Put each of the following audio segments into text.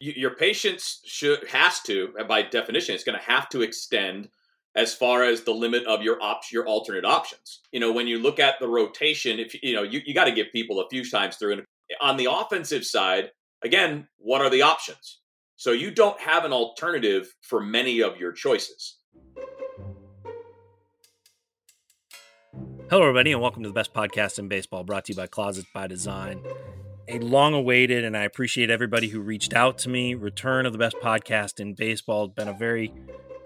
your patience should has to, by definition, it's going to have to extend as far as the limit of your op- your alternate options. You know, when you look at the rotation, if you know, you, you got to give people a few times through. And on the offensive side, again, what are the options? So you don't have an alternative for many of your choices. Hello, everybody, and welcome to the best podcast in baseball, brought to you by Closets by Design. A long awaited, and I appreciate everybody who reached out to me. Return of the best podcast in baseball. It's been a very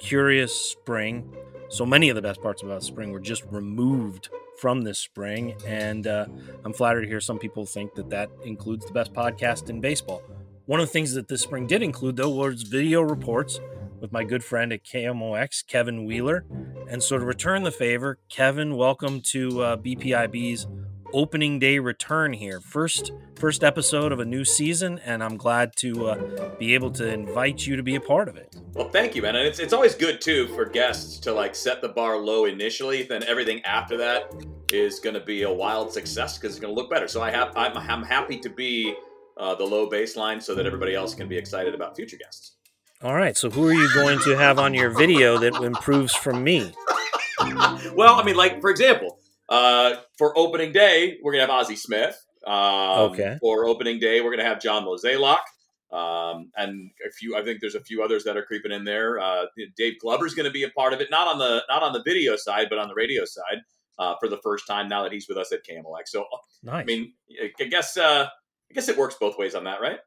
curious spring. So many of the best parts about spring were just removed from this spring, and uh, I'm flattered to hear some people think that that includes the best podcast in baseball. One of the things that this spring did include, though, was video reports with my good friend at KMOX, Kevin Wheeler. And so to return the favor, Kevin, welcome to uh, BPIB's opening day return here. First first episode of a new season, and I'm glad to uh, be able to invite you to be a part of it. Well, thank you, man. And it's, it's always good too for guests to like set the bar low initially, then everything after that is going to be a wild success because it's going to look better. So I have I'm, I'm happy to be uh, the low baseline so that everybody else can be excited about future guests. All right. So who are you going to have on your video that improves from me? well, I mean, like for example, uh, for opening day, we're gonna have Ozzie Smith. Um, okay. For opening day, we're gonna have John Mozeliak. Um, and a few, I think there's a few others that are creeping in there. Uh, Dave Glover's going to be a part of it, not on the not on the video side, but on the radio side uh, for the first time now that he's with us at KMOX. So, nice. I mean, I guess uh, I guess it works both ways on that, right?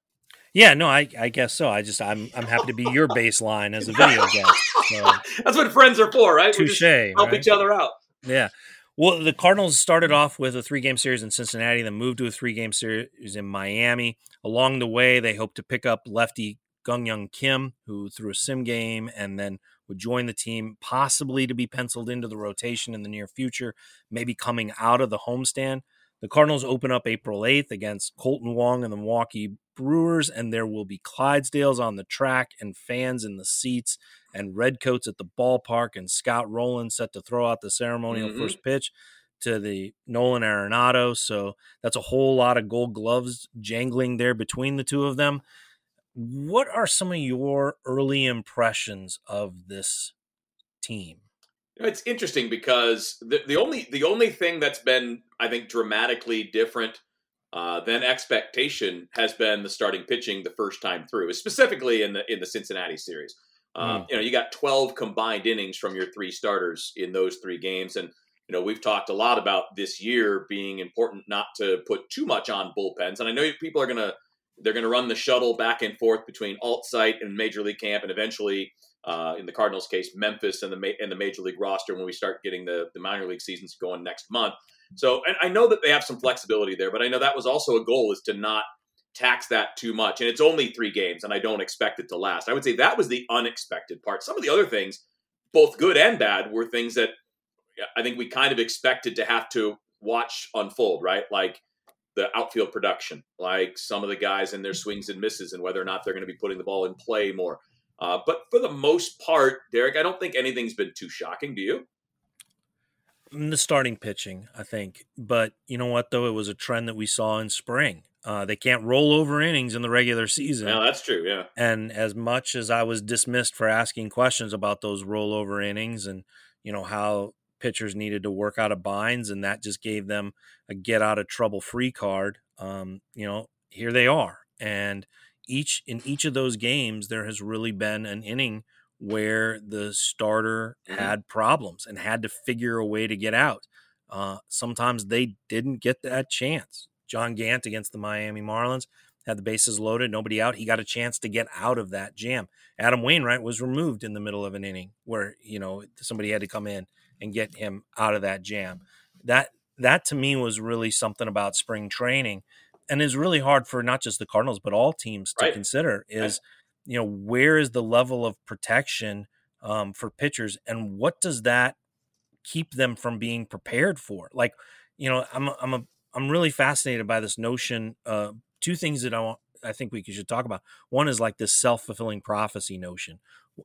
Yeah, no, I, I guess so. I just I'm I'm happy to be your baseline as a video guest. So. That's what friends are for, right? Touche. Help right? each other out. Yeah. Well, the Cardinals started off with a three game series in Cincinnati, then moved to a three game series in Miami. Along the way, they hope to pick up lefty Kwang-Hyun Kim, who threw a sim game and then would join the team, possibly to be penciled into the rotation in the near future, maybe coming out of the homestand. The Cardinals open up April 8th against Kolten Wong and the Milwaukee Brewers, and there will be Clydesdales on the track and fans in the seats and redcoats at the ballpark and Scott Rolen set to throw out the ceremonial mm-hmm. first pitch to the Nolan Arenado. So that's a whole lot of gold gloves jangling there between the two of them. What are some of your early impressions of this team? It's interesting because the, the only the only thing that's been I think dramatically different uh, than expectation has been the starting pitching the first time through, specifically in the in the Cincinnati series. Um, mm. You know, you got 12 combined innings from your three starters in those three games, and you know we've talked a lot about this year being important not to put too much on bullpens. And I know people are gonna they're gonna run the shuttle back and forth between alt site and major league camp, and eventually uh, in the Cardinals' case, Memphis and the and the major league roster when we start getting the the minor league seasons going next month. So, and I know that they have some flexibility there, but I know that was also a goal is to not tax that too much. And it's only three games, and I don't expect it to last. I would say that was the unexpected part. Some of the other things, both good and bad, were things that I think we kind of expected to have to watch unfold, right? Like the outfield production, like some of the guys and their swings and misses, and whether or not they're going to be putting the ball in play more. Uh, but for the most part, Derek, I don't think anything's been too shocking. Do you? The starting pitching, I think. But you know what, though? It was a trend that we saw in spring. Uh, they can't roll over innings in the regular season. Yeah, that's true. Yeah. And as much as I was dismissed for asking questions about those rollover innings and, you know, how pitchers needed to work out of binds and that just gave them a get out of trouble free card, um, you know, here they are. And each in each of those games, there has really been an inning where the starter mm-hmm. had problems and had to figure a way to get out. Uh, sometimes they didn't get that chance. John Gant against the Miami Marlins had the bases loaded, nobody out. He got a chance to get out of that jam. Adam Wainwright was removed in the middle of an inning where you know somebody had to come in and get him out of that jam. That that to me was really something about spring training, and is really hard for not just the Cardinals but all teams to right. consider. Is right you know where is the level of protection um, for pitchers and what does that keep them from being prepared for? Like you know i'm i'm a i'm really fascinated by this notion uh, two things that i want i think we should talk about. One is like this self-fulfilling prophecy notion.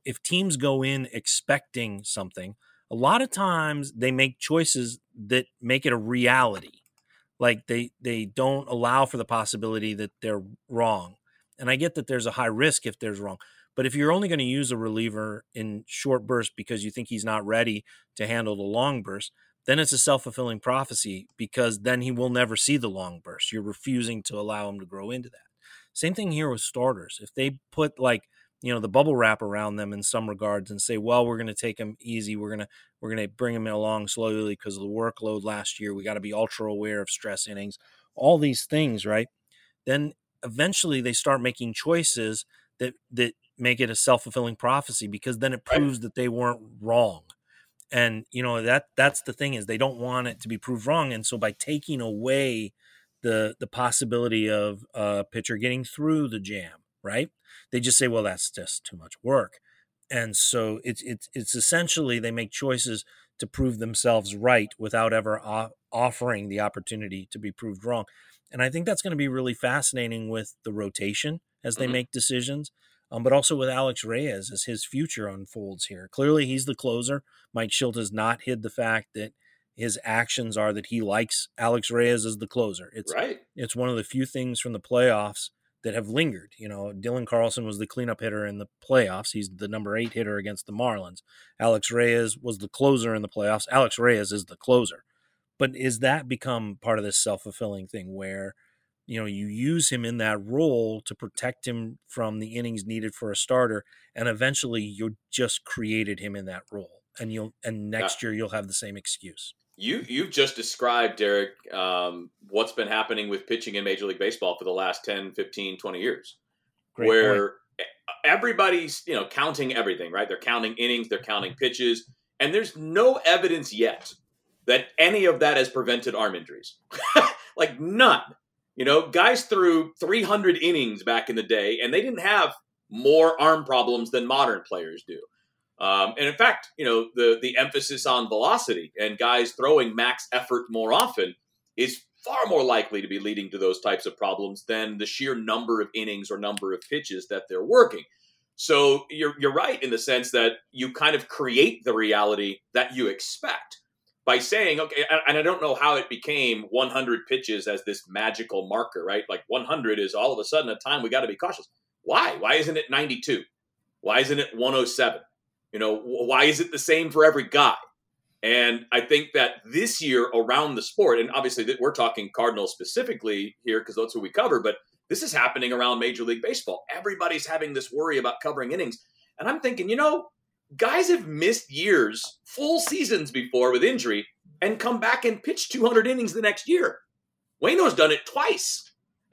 If teams go in expecting something a lot of times they make choices that make it a reality. Like they they don't allow for the possibility that they're wrong And I get that there's a high risk if there's wrong. But if you're only going to use a reliever in short bursts because you think he's not ready to handle the long burst, then it's a self fulfilling prophecy because then he will never see the long burst. You're refusing to allow him to grow into that. Same thing here with starters. If they put like you know the bubble wrap around them in some regards and say well we're going to take them easy we're going to we're going to bring them along slowly because of the workload last year we got to be ultra aware of stress innings all these things right then eventually they start making choices that that make it a self-fulfilling prophecy because then it proves right. that they weren't wrong and you know that that's the thing is they don't want it to be proved wrong and so by taking away the the possibility of uh, a pitcher getting through the jam right they just say, well, that's just too much work. And so it's it's it's essentially they make choices to prove themselves right without ever o- offering the opportunity to be proved wrong. And I think that's going to be really fascinating with the rotation as they mm-hmm. make decisions, um, but also with Alex Reyes as his future unfolds here. Clearly, he's the closer. Mike Shildt has not hid the fact that his actions are that he likes Alex Reyes as the closer. It's right. It's one of the few things from the playoffs that have lingered. You know, Dylan Carlson was the cleanup hitter in the playoffs. He's the number eight hitter against the Marlins. Alex Reyes was the closer in the playoffs. Alex Reyes is the closer. But is that become part of this self fulfilling thing where, you know, you use him in that role to protect him from the innings needed for a starter, and eventually you just created him in that role, and you'll and next yeah. year you'll have the same excuse you you've just described derek um, what's been happening with pitching in major league baseball for the last 10 15 20 years Great where point. everybody's you know counting everything right they're counting innings they're counting pitches and there's no evidence yet that any of that has prevented arm injuries. Like none. You know guys threw 300 innings back in the day and they didn't have more arm problems than modern players do. Um, and in fact, you know, the the emphasis on velocity and guys throwing max effort more often is far more likely to be leading to those types of problems than the sheer number of innings or number of pitches that they're working. So you're you're right in the sense that you kind of create the reality that you expect by saying, okay, and I don't know how it became 100 pitches as this magical marker, right? Like 100 is all of a sudden a time we got to be cautious. Why? Why isn't it 92? Why isn't it 107? You know, why is it the same for every guy? And I think that this year around the sport, and obviously that we're talking Cardinals specifically here because that's what we cover, but this is happening around Major League Baseball. Everybody's having this worry about covering innings. And I'm thinking, you know, guys have missed years, full seasons before with injury, and come back and pitch 200 innings the next year. Waino's done it twice.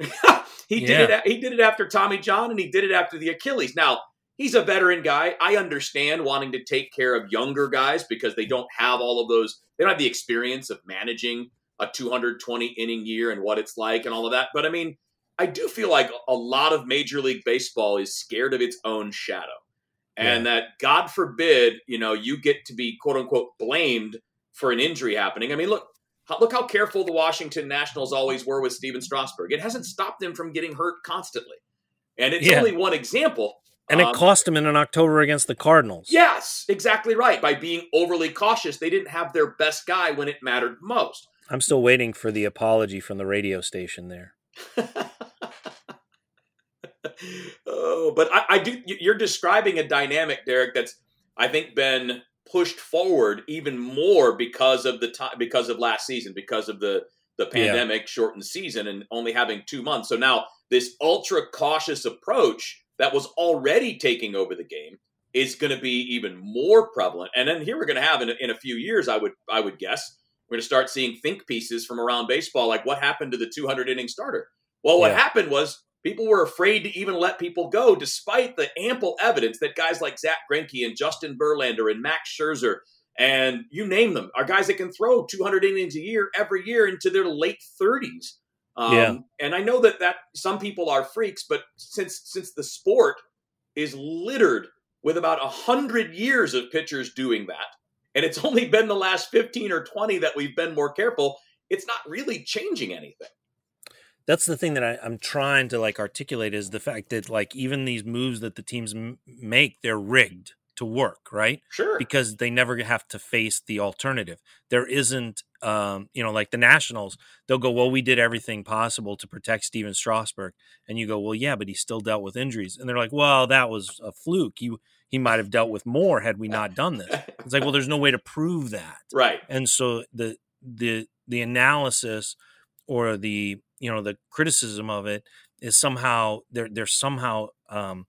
he yeah. did it. He did it after Tommy John, and he did it after the Achilles. Now he's a veteran guy. I understand wanting to take care of younger guys because they don't have all of those, they don't have the experience of managing a 220 inning year and what it's like and all of that. But I mean, I do feel like a lot of Major League Baseball is scared of its own shadow. And yeah. that God forbid, you know, you get to be quote unquote blamed for an injury happening. I mean, look, look how careful the Washington Nationals always were with Stephen Strasburg. It hasn't stopped them from getting hurt constantly. And it's yeah. only one example. And um, it cost them in an October against the Cardinals. Yes, exactly right. By being overly cautious, they didn't have their best guy when it mattered most. I'm still waiting for the apology from the radio station there. oh, but I, I, do. You're describing a dynamic, Derek. That's I think been pushed forward even more because of the time, because of last season, because of the the pandemic yeah. shortened season, and only having two months. So now this ultra cautious approach that was already taking over the game is going to be even more prevalent. And then here we're going to have in a, in a few years, I would I would guess we're going to start seeing think pieces from around baseball, like what happened to the 200 inning starter. Well, what yeah. happened was people were afraid to even let people go, despite the ample evidence that guys like Zack Greinke and Justin Verlander and Max Scherzer and you name them are guys that can throw 200 innings a year every year into their late 30s. Um, yeah. And I know that that some people are freaks, but since since the sport is littered with about a hundred years of pitchers doing that, and it's only been the last fifteen or twenty that we've been more careful, it's not really changing anything. That's the thing that I, am trying to like articulate is the fact that like even these moves that the teams m- make, they're rigged to work, right? Sure. Because they never have to face the alternative. There isn't um, you know, like the Nationals, they'll go, well, we did everything possible to protect Stephen Strasburg, and you go, well, yeah, but he still dealt with injuries, and they're like, well, that was a fluke. He he might have dealt with more had we not done this. It's like, well, there's no way to prove that, right? And so the the the analysis or the you know the criticism of it is somehow they're they're somehow um,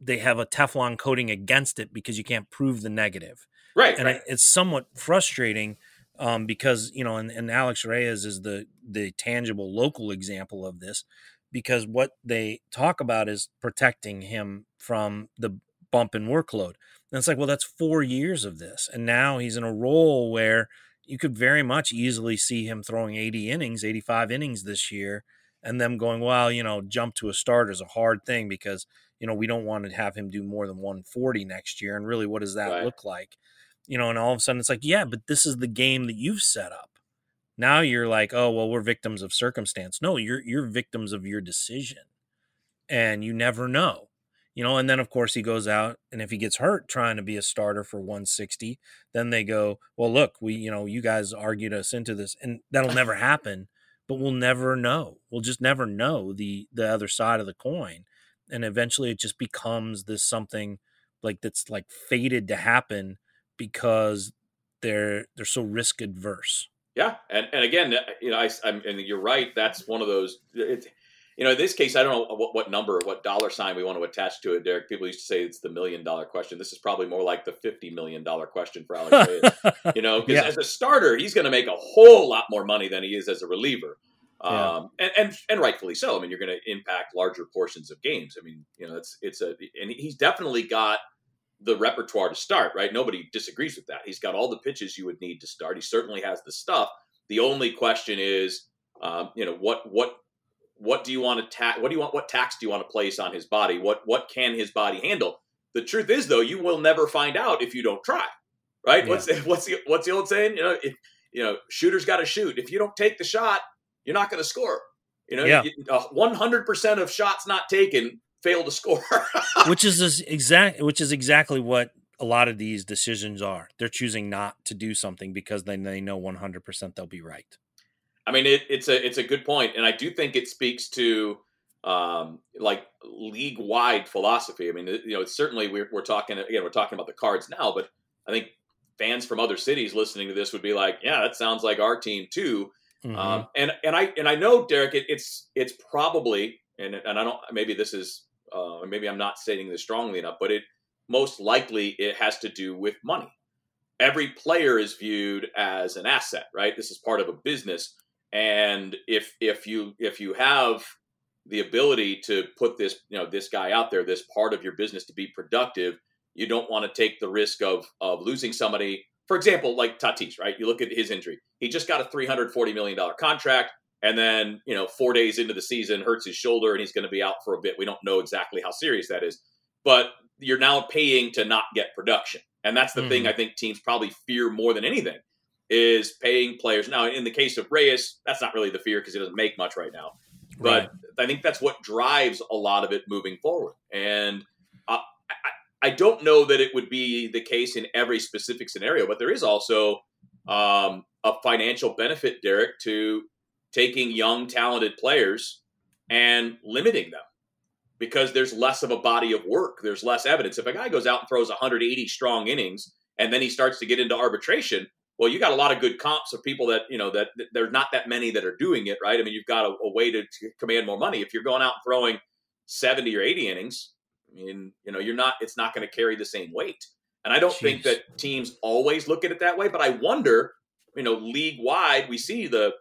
they have a Teflon coating against it because you can't prove the negative. Right. And right. it's somewhat frustrating um, because, you know, and, and Alex Reyes is the, the tangible local example of this because what they talk about is protecting him from the bump in workload. And it's like, well, that's four years of this. And now he's in a role where you could very much easily see him throwing 80 innings, 85 innings this year, and them going, well, you know, jump to a start is a hard thing because – you know, we don't want to have him do more than 140 next year. And really, what does that right. look like? You know, and all of a sudden it's like, yeah, but this is the game that you've set up. Now you're like, oh well, we're victims of circumstance. No, you're you're victims of your decision, and you never know. You know, and then of course he goes out, and if he gets hurt trying to be a starter for 160, then they go, well, look, we, you know, you guys argued us into this, and that'll never happen. But we'll never know. We'll just never know the the other side of the coin and eventually it just becomes this something like that's like fated to happen because they're they're so risk adverse. Yeah, and and again, uh, you know, I, I'm, and you're right. That's one of those. You know, in this case, I don't know what, what number, or what dollar sign we want to attach to it, Derek. People used to say it's the million dollar question. This is probably more like the fifty million dollar question for Alex you know, because yeah. as a starter, he's going to make a whole lot more money than he is as a reliever. Yeah. Um, and, and and rightfully so. I mean, you're going to impact larger portions of games. I mean, you know, it's it's a and he's definitely got the repertoire to start. Right? Nobody disagrees with that. He's got all the pitches you would need to start. He certainly has the stuff. The only question is, um, you know, what what what do you want to tax? What do you want? What tax do you want to place on his body? What what can his body handle? The truth is, though, you will never find out if you don't try. Right? Yeah. What's the, what's the what's the old saying? You know, if you know, shooters got to shoot. If you don't take the shot, you're not going to score. You know, yeah. 100% of shots not taken fail to score. which is exact which is exactly what a lot of these decisions are. They're choosing not to do something because then they know 100% they'll be right. I mean, it, it's a it's a good point, and I do think it speaks to um, like league wide philosophy. I mean, you know, it's certainly we're we're talking again, we're talking about the cards now, but I think fans from other cities listening to this would be like, yeah, that sounds like our team too. Mm-hmm. Um, and and I and I know Derek, it, it's it's probably and and I don't maybe this is uh, maybe I'm not stating this strongly enough, but it most likely it has to do with money. Every player is viewed as an asset, right? This is part of a business, and if if you if you have the ability to put this you know this guy out there, this part of your business to be productive, you don't want to take the risk of of losing somebody for example, like Tatis, right? You look at his injury. He just got a $340 million contract. And then, you know, four days into the season, hurts his shoulder and he's going to be out for a bit. We don't know exactly how serious that is. But you're now paying to not get production. And that's the mm-hmm. thing I think teams probably fear more than anything is paying players. Now, in the case of Reyes, that's not really the fear because he doesn't make much right now. But right. I think that's what drives a lot of it moving forward. And I I don't know that it would be the case in every specific scenario, but there is also um, a financial benefit, Derek, to taking young, talented players and limiting them because there's less of a body of work. There's less evidence. If a guy goes out and throws 180 strong innings and then he starts to get into arbitration, well, you got a lot of good comps of people that, you know, that, that there's not that many that are doing it, right? I mean, you've got a, a way to, to command more money. If you're going out and throwing 70 or 80 innings, I mean, you know, you're not. It's not going to carry the same weight. And I don't Jeez. think that teams always look at it that way. But I wonder, you know, league wide, we see the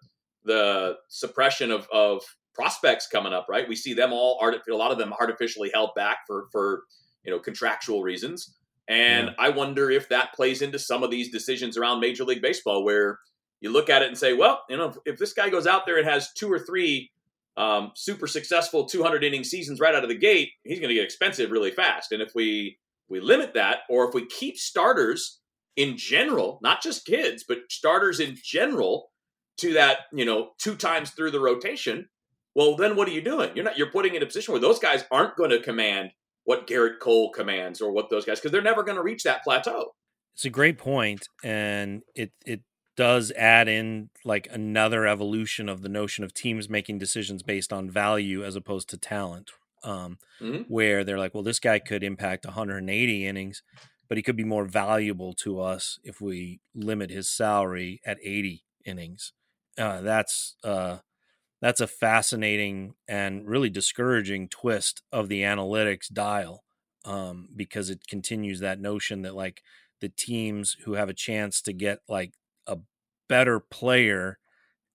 the suppression of of prospects coming up. Right, we see them all. a lot of them artificially held back for for you know contractual reasons. And yeah. I wonder if that plays into some of these decisions around Major League Baseball, where you look at it and say, well, you know, if, if this guy goes out there and has two or three um, super successful 200 inning seasons right out of the gate, he's going to get expensive really fast. And if we we limit that, or if we keep starters in general, not just kids, but starters in general to that, you know, two times through the rotation, well, then what are you doing? You're not you're putting in a position where those guys aren't going to command what Gerrit Cole commands or what those guys because they're never going to reach that plateau. It's a great point, and it it does add in like another evolution of the notion of teams making decisions based on value as opposed to talent. Um, Mhm. where they're like, well, this guy could impact 180 innings, but he could be more valuable to us if we limit his salary at 80 innings. Uh, that's uh, that's a fascinating and really discouraging twist of the analytics dial um, because it continues that notion that like the teams who have a chance to get like a better player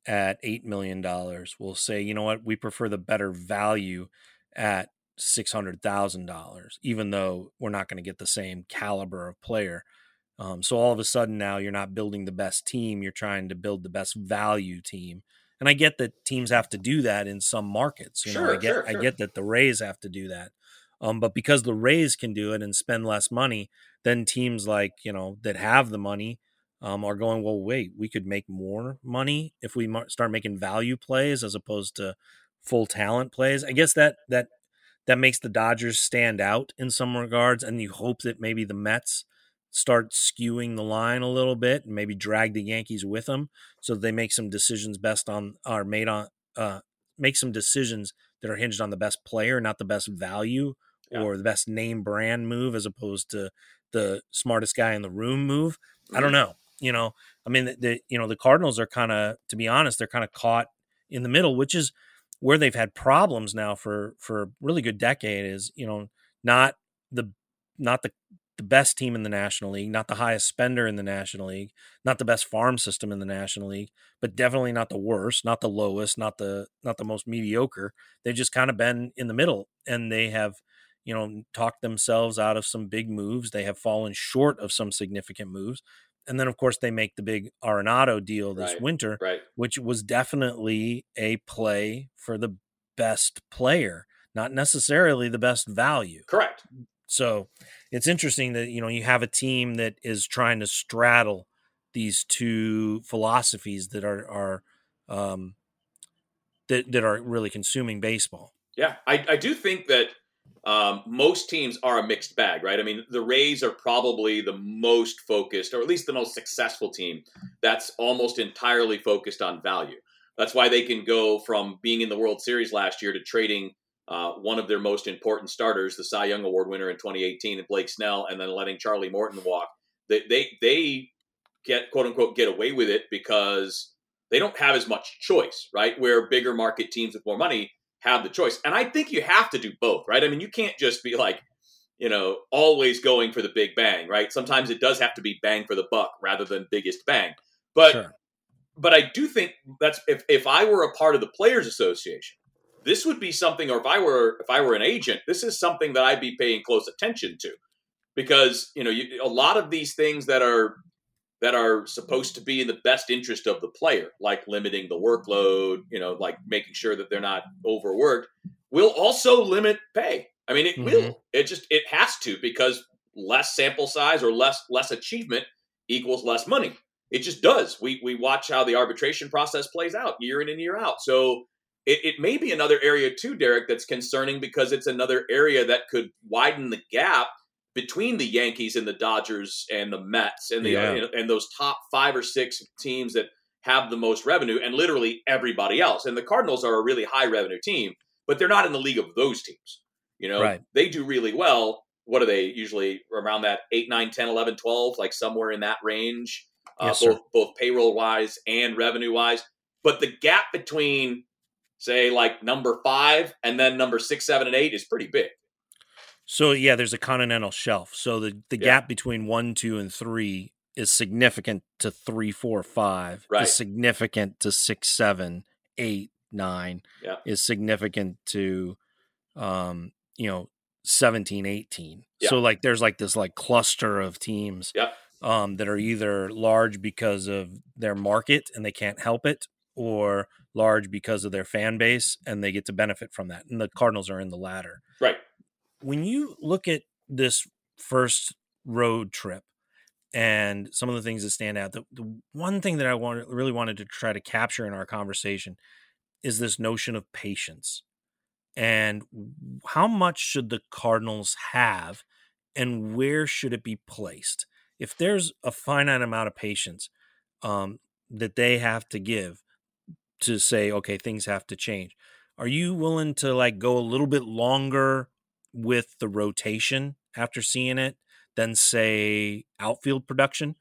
at eight million dollars will say, you know what, we prefer the better value at six hundred thousand dollars, even though we're not going to get the same caliber of player. Um, so all of a sudden now you're not building the best team; you're trying to build the best value team. And I get that teams have to do that in some markets. You know, I Sure, get sure, I get that the Rays have to do that. Um, but because the Rays can do it and spend less money, then teams like you know that have the money um, are going. Well, wait, we could make more money if we mar- start making value plays as opposed to full talent plays. I guess that that that makes the Dodgers stand out in some regards, and you hope that maybe the Mets start skewing the line a little bit and maybe drag the Yankees with them, so they make some decisions best on are made on uh, make some decisions that are hinged on the best player, not the best value Yeah. or the best name brand move, as opposed to the smartest guy in the room move. I Mm-hmm. don't know. You know, I mean, the, the you know the Cardinals are kind of, to be honest, they're kind of caught in the middle, which is where they've had problems now for for a really good decade. Is you know not the not the the best team in the National League, not the highest spender in the National League, not the best farm system in the National League, but definitely not the worst, not the lowest, not the not the most mediocre. They've just kind of been in the middle, and they have you know talked themselves out of some big moves. They have fallen short of some significant moves. And then, of course, they make the big Arenado deal this Right. winter, Right. which was definitely a play for the best player, not necessarily the best value. Correct. So it's interesting that you know you have a team that is trying to straddle these two philosophies that are are um, that that are really consuming baseball. Yeah, I, I do think that um, most teams are a mixed bag, right? I mean, the Rays are probably the most focused, or at least the most successful team that's almost entirely focused on value. That's why they can go from being in the World Series last year to trading uh, one of their most important starters, the Cy Young Award winner in 2018, and Blake Snell, and then letting Charlie Morton walk. They they they get quote unquote get away with it because they don't have as much choice, right? Where bigger market teams with more money have the choice. And I think you have to do both, right? I mean, you can't just be like, you know, always going for the big bang, right? Sometimes it does have to be bang for the buck rather than biggest bang. But Sure. but I do think that's if if I were a part of the players association, this would be something or if I were if I were an agent, this is something that I'd be paying close attention to. Because, you know, you, a lot of these things that are that are supposed to be in the best interest of the player, like limiting the workload, you know, like making sure that they're not overworked, will also limit pay. I mean, it Mhm. will. It just it has to because less sample size or less less achievement equals less money. It just does. We we watch how the arbitration process plays out year in and year out. So it, it may be another area too, Derek, that's concerning because it's another area that could widen the gap between the Yankees and the Dodgers and the Mets and the Yeah. and those top five or six teams that have the most revenue and literally everybody else. And the Cardinals are a really high revenue team, but they're not in the league of those teams. You know, Right. they do really well. What are they usually around that 8, 9, 10, 11, 12, like somewhere in that range, uh, Yes, both, both payroll wise and revenue wise. But the gap between, say, like number five and then number six, seven, and eight is pretty big. So yeah, there's a continental shelf. So the the Yeah. gap between one, two, and three is significant to three, four, five. Right. Is significant to six, seven, eight, nine. Yeah. Is significant to, um, you know, 17, 18. Yeah. So like there's like this like cluster of teams. Yeah. Um, that are either large because of their market and they can't help it, or large because of their fan base and they get to benefit from that. And the Cardinals are in the latter Right. when you look at this first road trip and some of the things that stand out, the, the one thing that I wanted, really wanted to try to capture in our conversation is this notion of patience and how much should the Cardinals have and where should it be placed? If there's a finite amount of patience, um, that they have to give to say, okay, things have to change. Are you willing to like go a little bit longer with the rotation after seeing it than say outfield production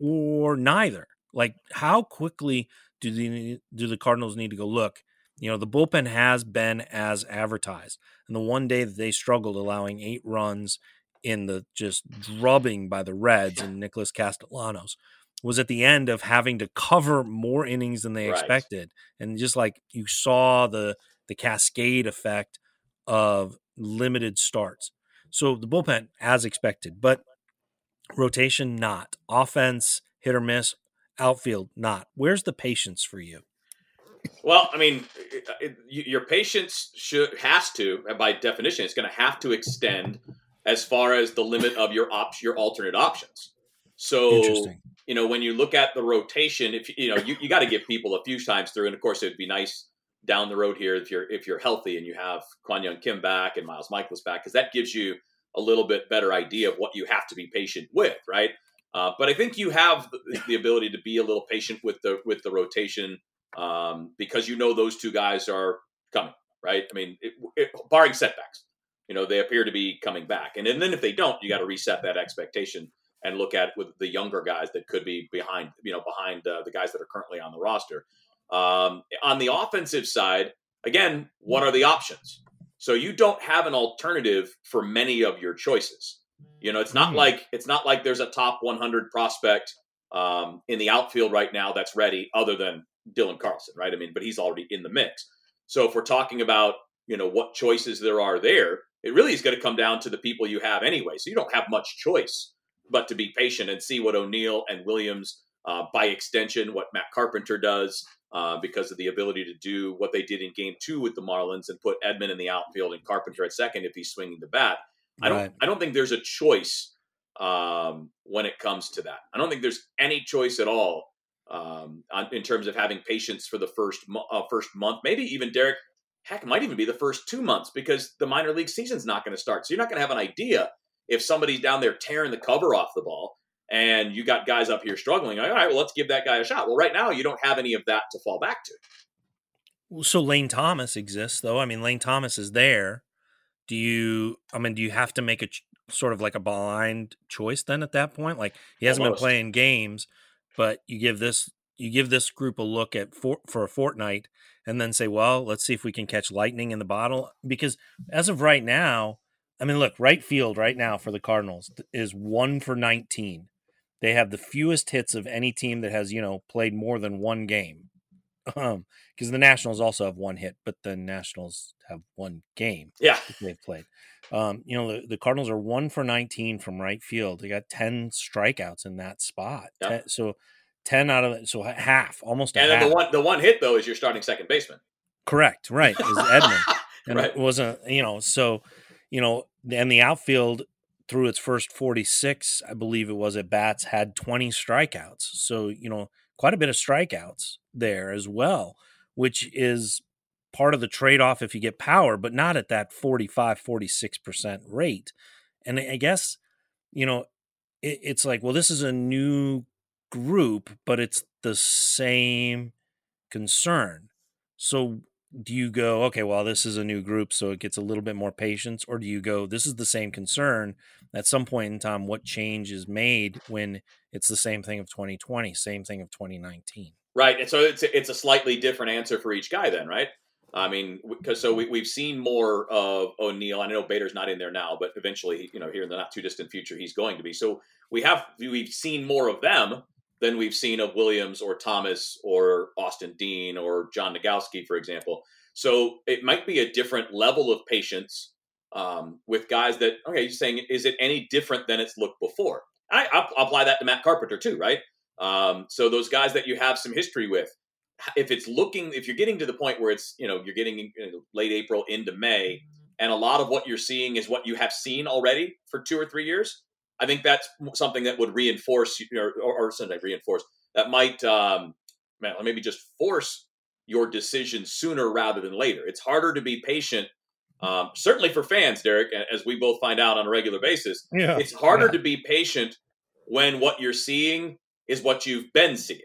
or neither? Like how quickly do the do the Cardinals need to go look? You know, the bullpen has been as advertised. And the one day that they struggled allowing 8 runs in the just drubbing by the Reds and Nicholas Castellanos was at the end of having to cover more innings than they right. expected, and just like you saw the the cascade effect of limited starts. So the bullpen as expected, but rotation not, offense hit or miss, outfield not. Where's the patience for you? Well, I mean, it, uh, it, your patience should has to, by definition, it's going to have to extend as far as the limit of your op- your alternate options. So you know, when you look at the rotation, if you know, you, you got to give people a few times through, and of course, it'd be nice down the road here if you're if you're healthy and you have Kwang Hyun Kim back and Miles Mikolas back, because that gives you a little bit better idea of what you have to be patient with, right? Uh, but I think you have the, the, ability to be a little patient with the with the rotation um, because you know those two guys are coming, right? I mean, it, it, barring setbacks, you know, they appear to be coming back, and, and then if they don't, you got to reset that expectation and look at with the younger guys that could be behind, you know, behind uh, the guys that are currently on the roster. Um, on the offensive side, again, what are the options? So you don't have an alternative for many of your choices. You know, it's not mm-hmm. like it's not like there's a top 100 prospect um, in the outfield right now that's ready, other than Dylan Carlson, right? I mean, but he's already in the mix. So if we're talking about you know what choices there are there, it really is going to come down to the people you have anyway. So you don't have much choice but to be patient and see what O'Neill and Williams, uh, by extension, what Matt Carpenter does, uh, because of the ability to do what they did in Game Two with the Marlins and put Edman in the outfield and Carpenter at second if he's swinging the bat. I don't. Right. I don't think there's a choice um, when it comes to that. I don't think there's any choice at all um, in terms of having patience for the first uh, first month, maybe even Derek. Heck, it might even be the first two months because the minor league season's not going to start. So you're not going to have an idea if somebody's down there tearing the cover off the ball and you got guys up here struggling, all right, well, let's give that guy a shot. Well, right now, you don't have any of that to fall back to. So Lane Thomas exists, though. I mean, Lane Thomas is there. Do you? I mean, do you have to make a ch- sort of like a blind choice then at that point? Like he hasn't Almost. been playing games, but you give this you give this group a look at for for a fortnight, and then say, well, let's see if we can catch lightning in the bottle. Because as of right now, I mean, look, right field right now for the Cardinals is one for 19. They have the fewest hits of any team that has, you know, played more than one game. Um, because the Nationals also have one hit, but the Nationals have one game. Yeah, they've played. Um, you know, the, the Cardinals are one for 19 from right field. They got 10 strikeouts in that spot. Yep. Ten, so 10 out of so half, almost. And half. the one the one hit though is your starting second baseman. Correct. Right. Is Edman. and right. it wasn't you know so you know, and the outfield through its first 46, I believe it was at bats, had 20 strikeouts. So, you know, quite a bit of strikeouts there as well, which is part of the trade off if you get power, but not at that 45, 46% rate. And I guess, you know, it, it's like, well, this is a new group, but it's the same concern. So do you go okay well this is a new group so it gets a little bit more patience or do you go this is the same concern at some point in time what change is made when it's the same thing of 2020 same thing of 2019 right and so it's a, it's a slightly different answer for each guy then right? I mean because so we, we've seen more of o'neill i know bader's not in there now but eventually you know here in the not too distant future he's going to be. So we have we've seen more of them than we've seen of Williams or Thomas or Austin Dean or John Nogowski, for example. So it might be a different level of patience um, with guys that, okay, you're saying, is it any different than it's looked before? I, I'll apply that to Matt Carpenter too, right? Um, so those guys that you have some history with, if it's looking, if you're getting to the point where it's, you know, you're getting you know, late April into May, and a lot of what you're seeing is what you have seen already for two or three years, I think that's something that would reinforce or, or, or something reinforce that might um, man, maybe just force your decision sooner rather than later. It's harder to be patient, um, certainly for fans, Derek, as we both find out on a regular basis. Yeah, it's harder yeah. to be patient when what you're seeing is what you've been seeing.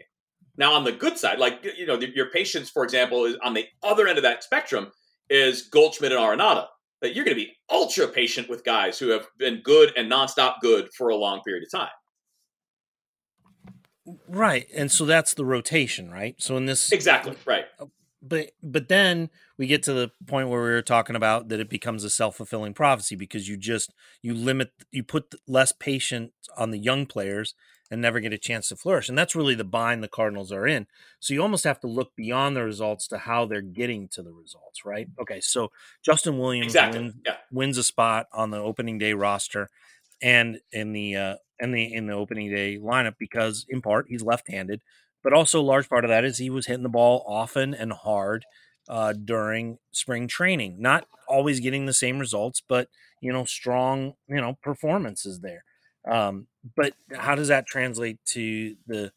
Now, on the good side, like you know, your patience, for example, is on the other end of that spectrum is Goldschmidt and Arenado. That you're going to be ultra patient with guys who have been good and nonstop good for a long period of time. Right, and so that's the rotation, right? So in this exactly right, oh, but but then we get to the point where we were talking about that it becomes a self-fulfilling prophecy because you just you limit you put less patience on the young players and never get a chance to flourish and that's really the bind the cardinals are in so you almost have to look beyond the results to how they're getting to the results right okay so justin williams exactly. wins, yeah. wins a spot on the opening day roster and in the uh in the in the opening day lineup because in part he's left-handed but also a large part of that is he was hitting the ball often and hard uh, during spring training. Not always getting the same results, but you know, strong you know performances there. Um, but how does that translate to the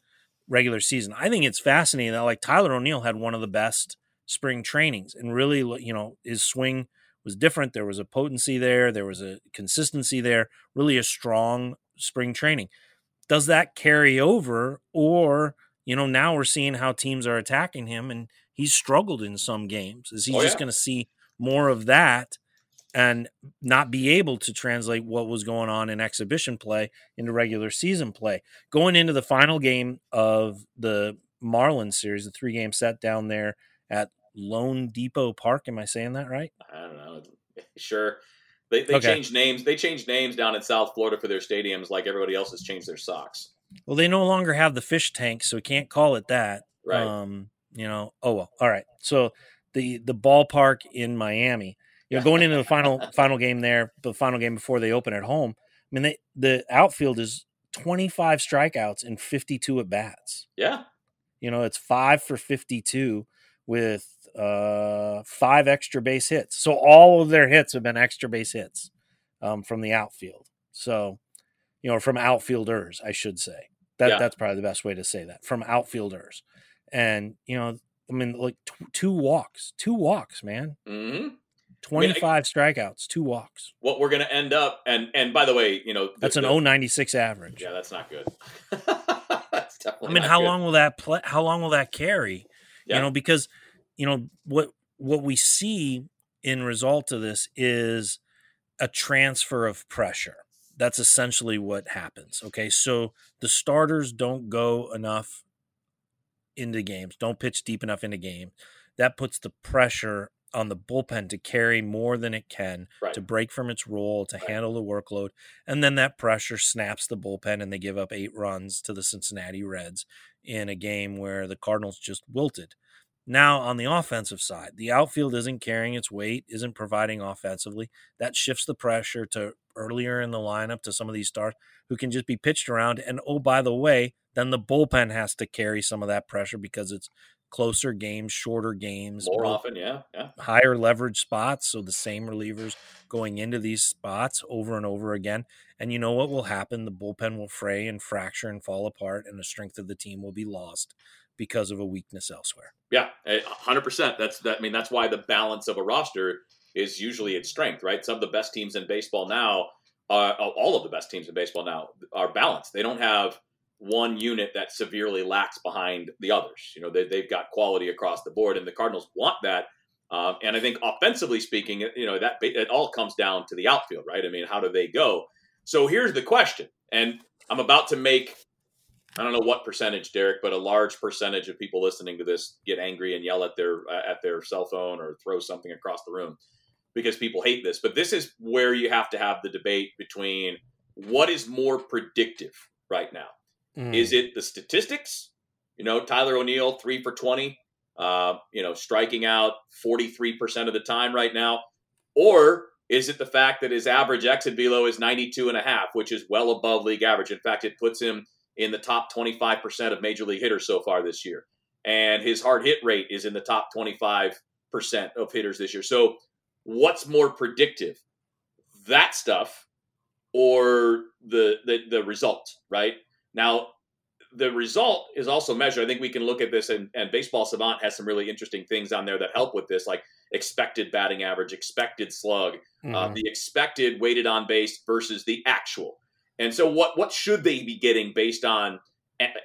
regular season? I think it's fascinating that like Tyler O'Neill had one of the best spring trainings, and really, you know, his swing was different. There was a potency there, there was a consistency there, really a strong spring training. Does that carry over, or you know, now we're seeing how teams are attacking him and he's struggled in some games. Is he oh, just yeah. going to see more of that and not be able to translate what was going on in exhibition play into regular season play? Going into the final game of the Marlins series, the three game set down there at loanDepot Park. Am I saying that right? I don't know. Sure. They, they okay. changed names. They changed names down in South Florida for their stadiums, like everybody else has changed their socks. Well, they no longer have the fish tank, so we can't call it that. Right. Um, you know. Oh well. All right. So the the ballpark in Miami. You know, going into the final final game there, the final game before they open at home. I mean, they, the outfield is 25 strikeouts and 52 at bats. Yeah. You know, it's five for 52 with uh, five extra base hits. So all of their hits have been extra base hits um, from the outfield. So you know, from outfielders, I should say. That yeah. that's probably the best way to say that from outfielders. And you know, I mean, like t- two walks, two walks, man. Mm-hmm. 25 I mean, strikeouts, two walks. What we're going to end up, and and by the way, you know, that's an the, 096 average. Yeah, that's not good. that's definitely. I mean, how good. long will that play? How long will that carry? Yeah. You know, because you know what what we see in result of this is a transfer of pressure that's essentially what happens. Okay. So the starters don't go enough into games, don't pitch deep enough into game. That puts the pressure on the bullpen to carry more than it can, right. to break from its role, to right. handle the workload. And then that pressure snaps the bullpen and they give up eight runs to the Cincinnati Reds in a game where the Cardinals just wilted. Now, on the offensive side, the outfield isn't carrying its weight, isn't providing offensively. That shifts the pressure to earlier in the lineup to some of these stars who can just be pitched around. And oh, by the way, then the bullpen has to carry some of that pressure because it's closer games, shorter games, more often, yeah, yeah, higher leverage spots. So the same relievers going into these spots over and over again. And you know what will happen? The bullpen will fray and fracture and fall apart, and the strength of the team will be lost because of a weakness elsewhere. Yeah, hundred percent. That's that. I mean, that's why the balance of a roster is usually its strength, right? Some of the best teams in baseball now, are, all of the best teams in baseball now, are balanced. They don't have one unit that severely lacks behind the others. You know, they, they've got quality across the board, and the Cardinals want that. Um, and I think offensively speaking, you know, that it all comes down to the outfield, right? I mean, how do they go? So here's the question, and I'm about to make I don't know what percentage, Derek, but a large percentage of people listening to this get angry and yell at their at their cell phone or throw something across the room because people hate this. But this is where you have to have the debate between what is more predictive right now. Mm. Is it the statistics? You know, Tyler O'Neill, three for 20, uh, you know, striking out 43% of the time right now. Or is it the fact that his average exit velo is 92 and a half, which is well above league average? In fact, it puts him in the top 25% of major league hitters so far this year. And his hard hit rate is in the top 25% of hitters this year. So, what's more predictive? That stuff or the the, the result, right? Now, the result is also measured. I think we can look at this, and, and Baseball Savant has some really interesting things on there that help with this, like expected batting average, expected slug, uh, mm-hmm. uh, the expected weighted on base versus the actual. And so, what what should they be getting based on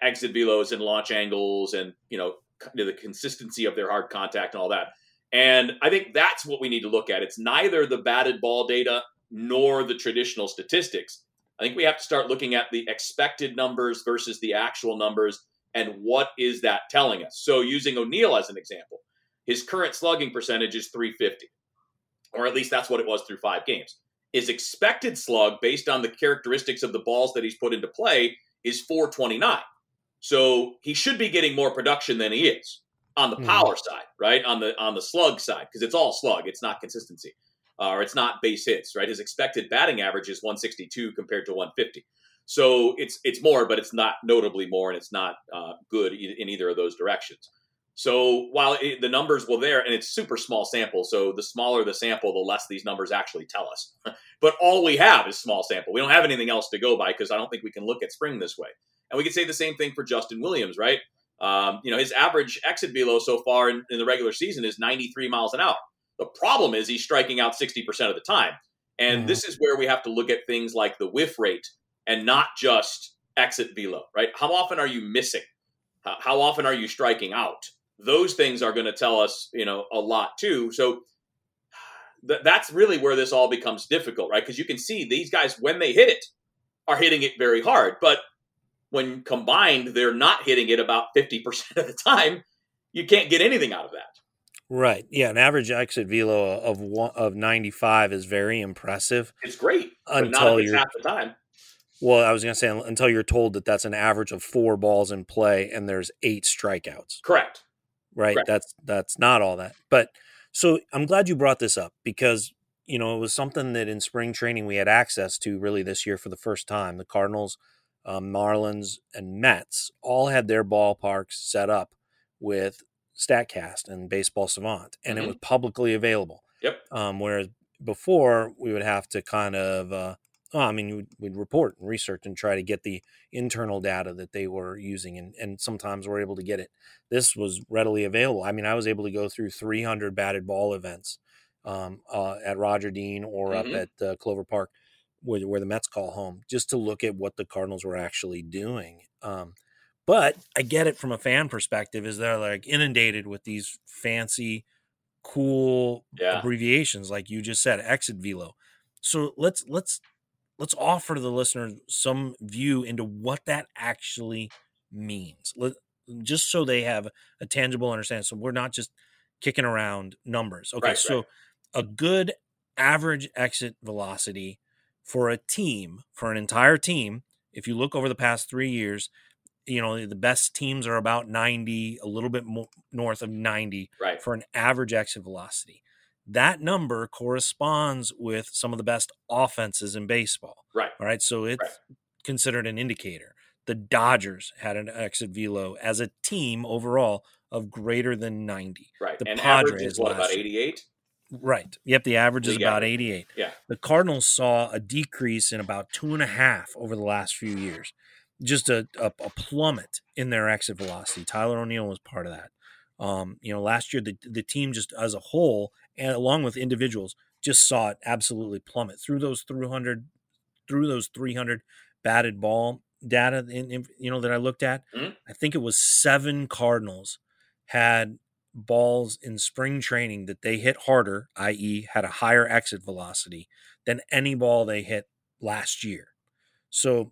exit velos and launch angles and you know the consistency of their hard contact and all that. And I think that's what we need to look at. It's neither the batted ball data nor the traditional statistics. I think we have to start looking at the expected numbers versus the actual numbers and what is that telling us. So using O'Neill as an example, his current slugging percentage is 350, or at least that's what it was through five games. His expected slug, based on the characteristics of the balls that he's put into play, is 429. So he should be getting more production than he is on the hmm. power mm. side, right? On the on the slug side, because it's all slug, it's not consistency, uh, or it's not base hits, right? His expected batting average is 162 compared to 150. So it's it's more, but it's not notably more, and it's not uh, good in either of those directions. So while it, the numbers were there, and it's super small sample, so the smaller the sample, the less these numbers actually tell us. but all we have is small sample. We don't have anything else to go by because I don't think we can look at spring this way. And we could say the same thing for Justin Williams, right? Um, you know, his average exit velo so far in, in, the regular season is 93 miles an hour. The problem is he's striking out 60% of the time. And mm-hmm. this is where we have to look at things like the whiff rate and not just exit velo, right? How often are you missing? How, often are you striking out? Those things are going to tell us, you know, a lot too. So th- that's really where this all becomes difficult, right? Because you can see these guys, when they hit it, are hitting it very hard. But when combined, they're not hitting it about 50% of the time. You can't get anything out of that. Right. Yeah. An average exit velo of one, of 95 is very impressive. It's great. Until you're half the time. Well, I was going to say until you're told that that's an average of four balls in play and there's eight strikeouts. Correct. Right. Correct. That's that's not all that. But so I'm glad you brought this up because you know it was something that in spring training we had access to really this year for the first time. The Cardinals um, Marlins, and Mets all had their ballparks set up with StatCast and Baseball Savant, and mm-hmm. it was publicly available. Yep. Um, whereas before, we would have to kind of, uh, oh, I mean, we'd, we'd, report and research and try to get the internal data that they were using, and, and sometimes we're able to get it. This was readily available. I mean, I was able to go through 300 batted ball events um, uh, at Roger Dean or mm-hmm. up at uh, Clover Park where, where the Mets call home, just to look at what the Cardinals were actually doing. Um, but I get it from a fan perspective, is they're like inundated with these fancy, cool yeah. abbreviations, like you just said, exit velo. So let's let's let's offer the listener some view into what that actually means. Let, just so they have a tangible understanding. So we're not just kicking around numbers. Okay, right, so right. a good average exit velocity for a team, for an entire team, if you look over the past three years, you know, the best teams are about 90, a little bit more north of 90 right. for an average exit velocity. That number corresponds with some of the best offenses in baseball. Right. All right. So it's right. considered an indicator. The Dodgers had an exit velo as a team overall of greater than 90. Right. The and Padres is what, about 88? Right. Yep. The average is about 88. Yeah. The Cardinals saw a decrease in about two and a half over the last few years. Just a, a, a plummet in their exit velocity. Tyler O'Neill was part of that. Um, you know, last year the the team just as a whole and along with individuals just saw it absolutely plummet through those 300 through those 300 batted ball data in, in you know that I looked at. Mm-hmm. I think it was seven Cardinals had balls in spring training that they hit harder, i.e., had a higher exit velocity than any ball they hit last year. So,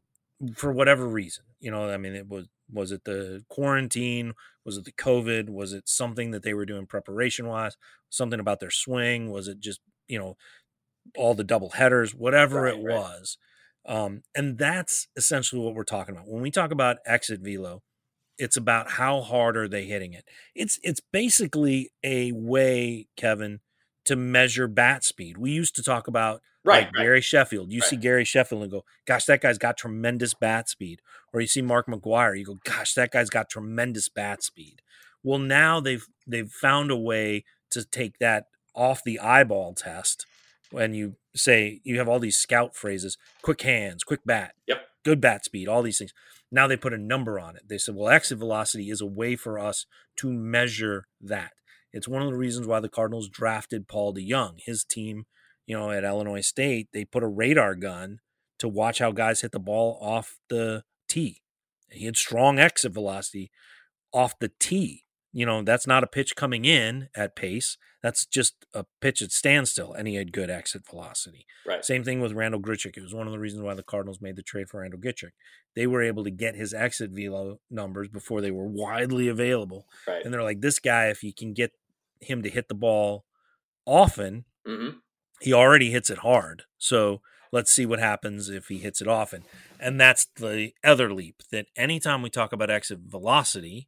for whatever reason, you know, I mean, it was was it the quarantine? Was it the COVID? Was it something that they were doing preparation wise? Something about their swing? Was it just you know all the double headers? Whatever right, it right. was. Um, and that's essentially what we're talking about when we talk about exit velo it's about how hard are they hitting it. It's it's basically a way, Kevin, to measure bat speed. We used to talk about right, like right. Gary Sheffield. You right. see Gary Sheffield and go, "Gosh, that guy's got tremendous bat speed." Or you see Mark McGwire, you go, "Gosh, that guy's got tremendous bat speed." Well, now they've they've found a way to take that off the eyeball test when you say you have all these scout phrases, quick hands, quick bat, yep. good bat speed, all these things. Now they put a number on it. They said, well, exit velocity is a way for us to measure that. It's one of the reasons why the Cardinals drafted Paul DeJong. His team, you know, at Illinois State, they put a radar gun to watch how guys hit the ball off the tee. He had strong exit velocity off the tee. You know, that's not a pitch coming in at pace. That's just a pitch at standstill, and he had good exit velocity. Right. Same thing with Randall Grichuk. It was one of the reasons why the Cardinals made the trade for Randall Grichuk. They were able to get his exit velo numbers before they were widely available. Right. And they're like, this guy, if you can get him to hit the ball often, hmm he already hits it hard. So let's see what happens if he hits it often. And that's the other leap that anytime we talk about exit velocity,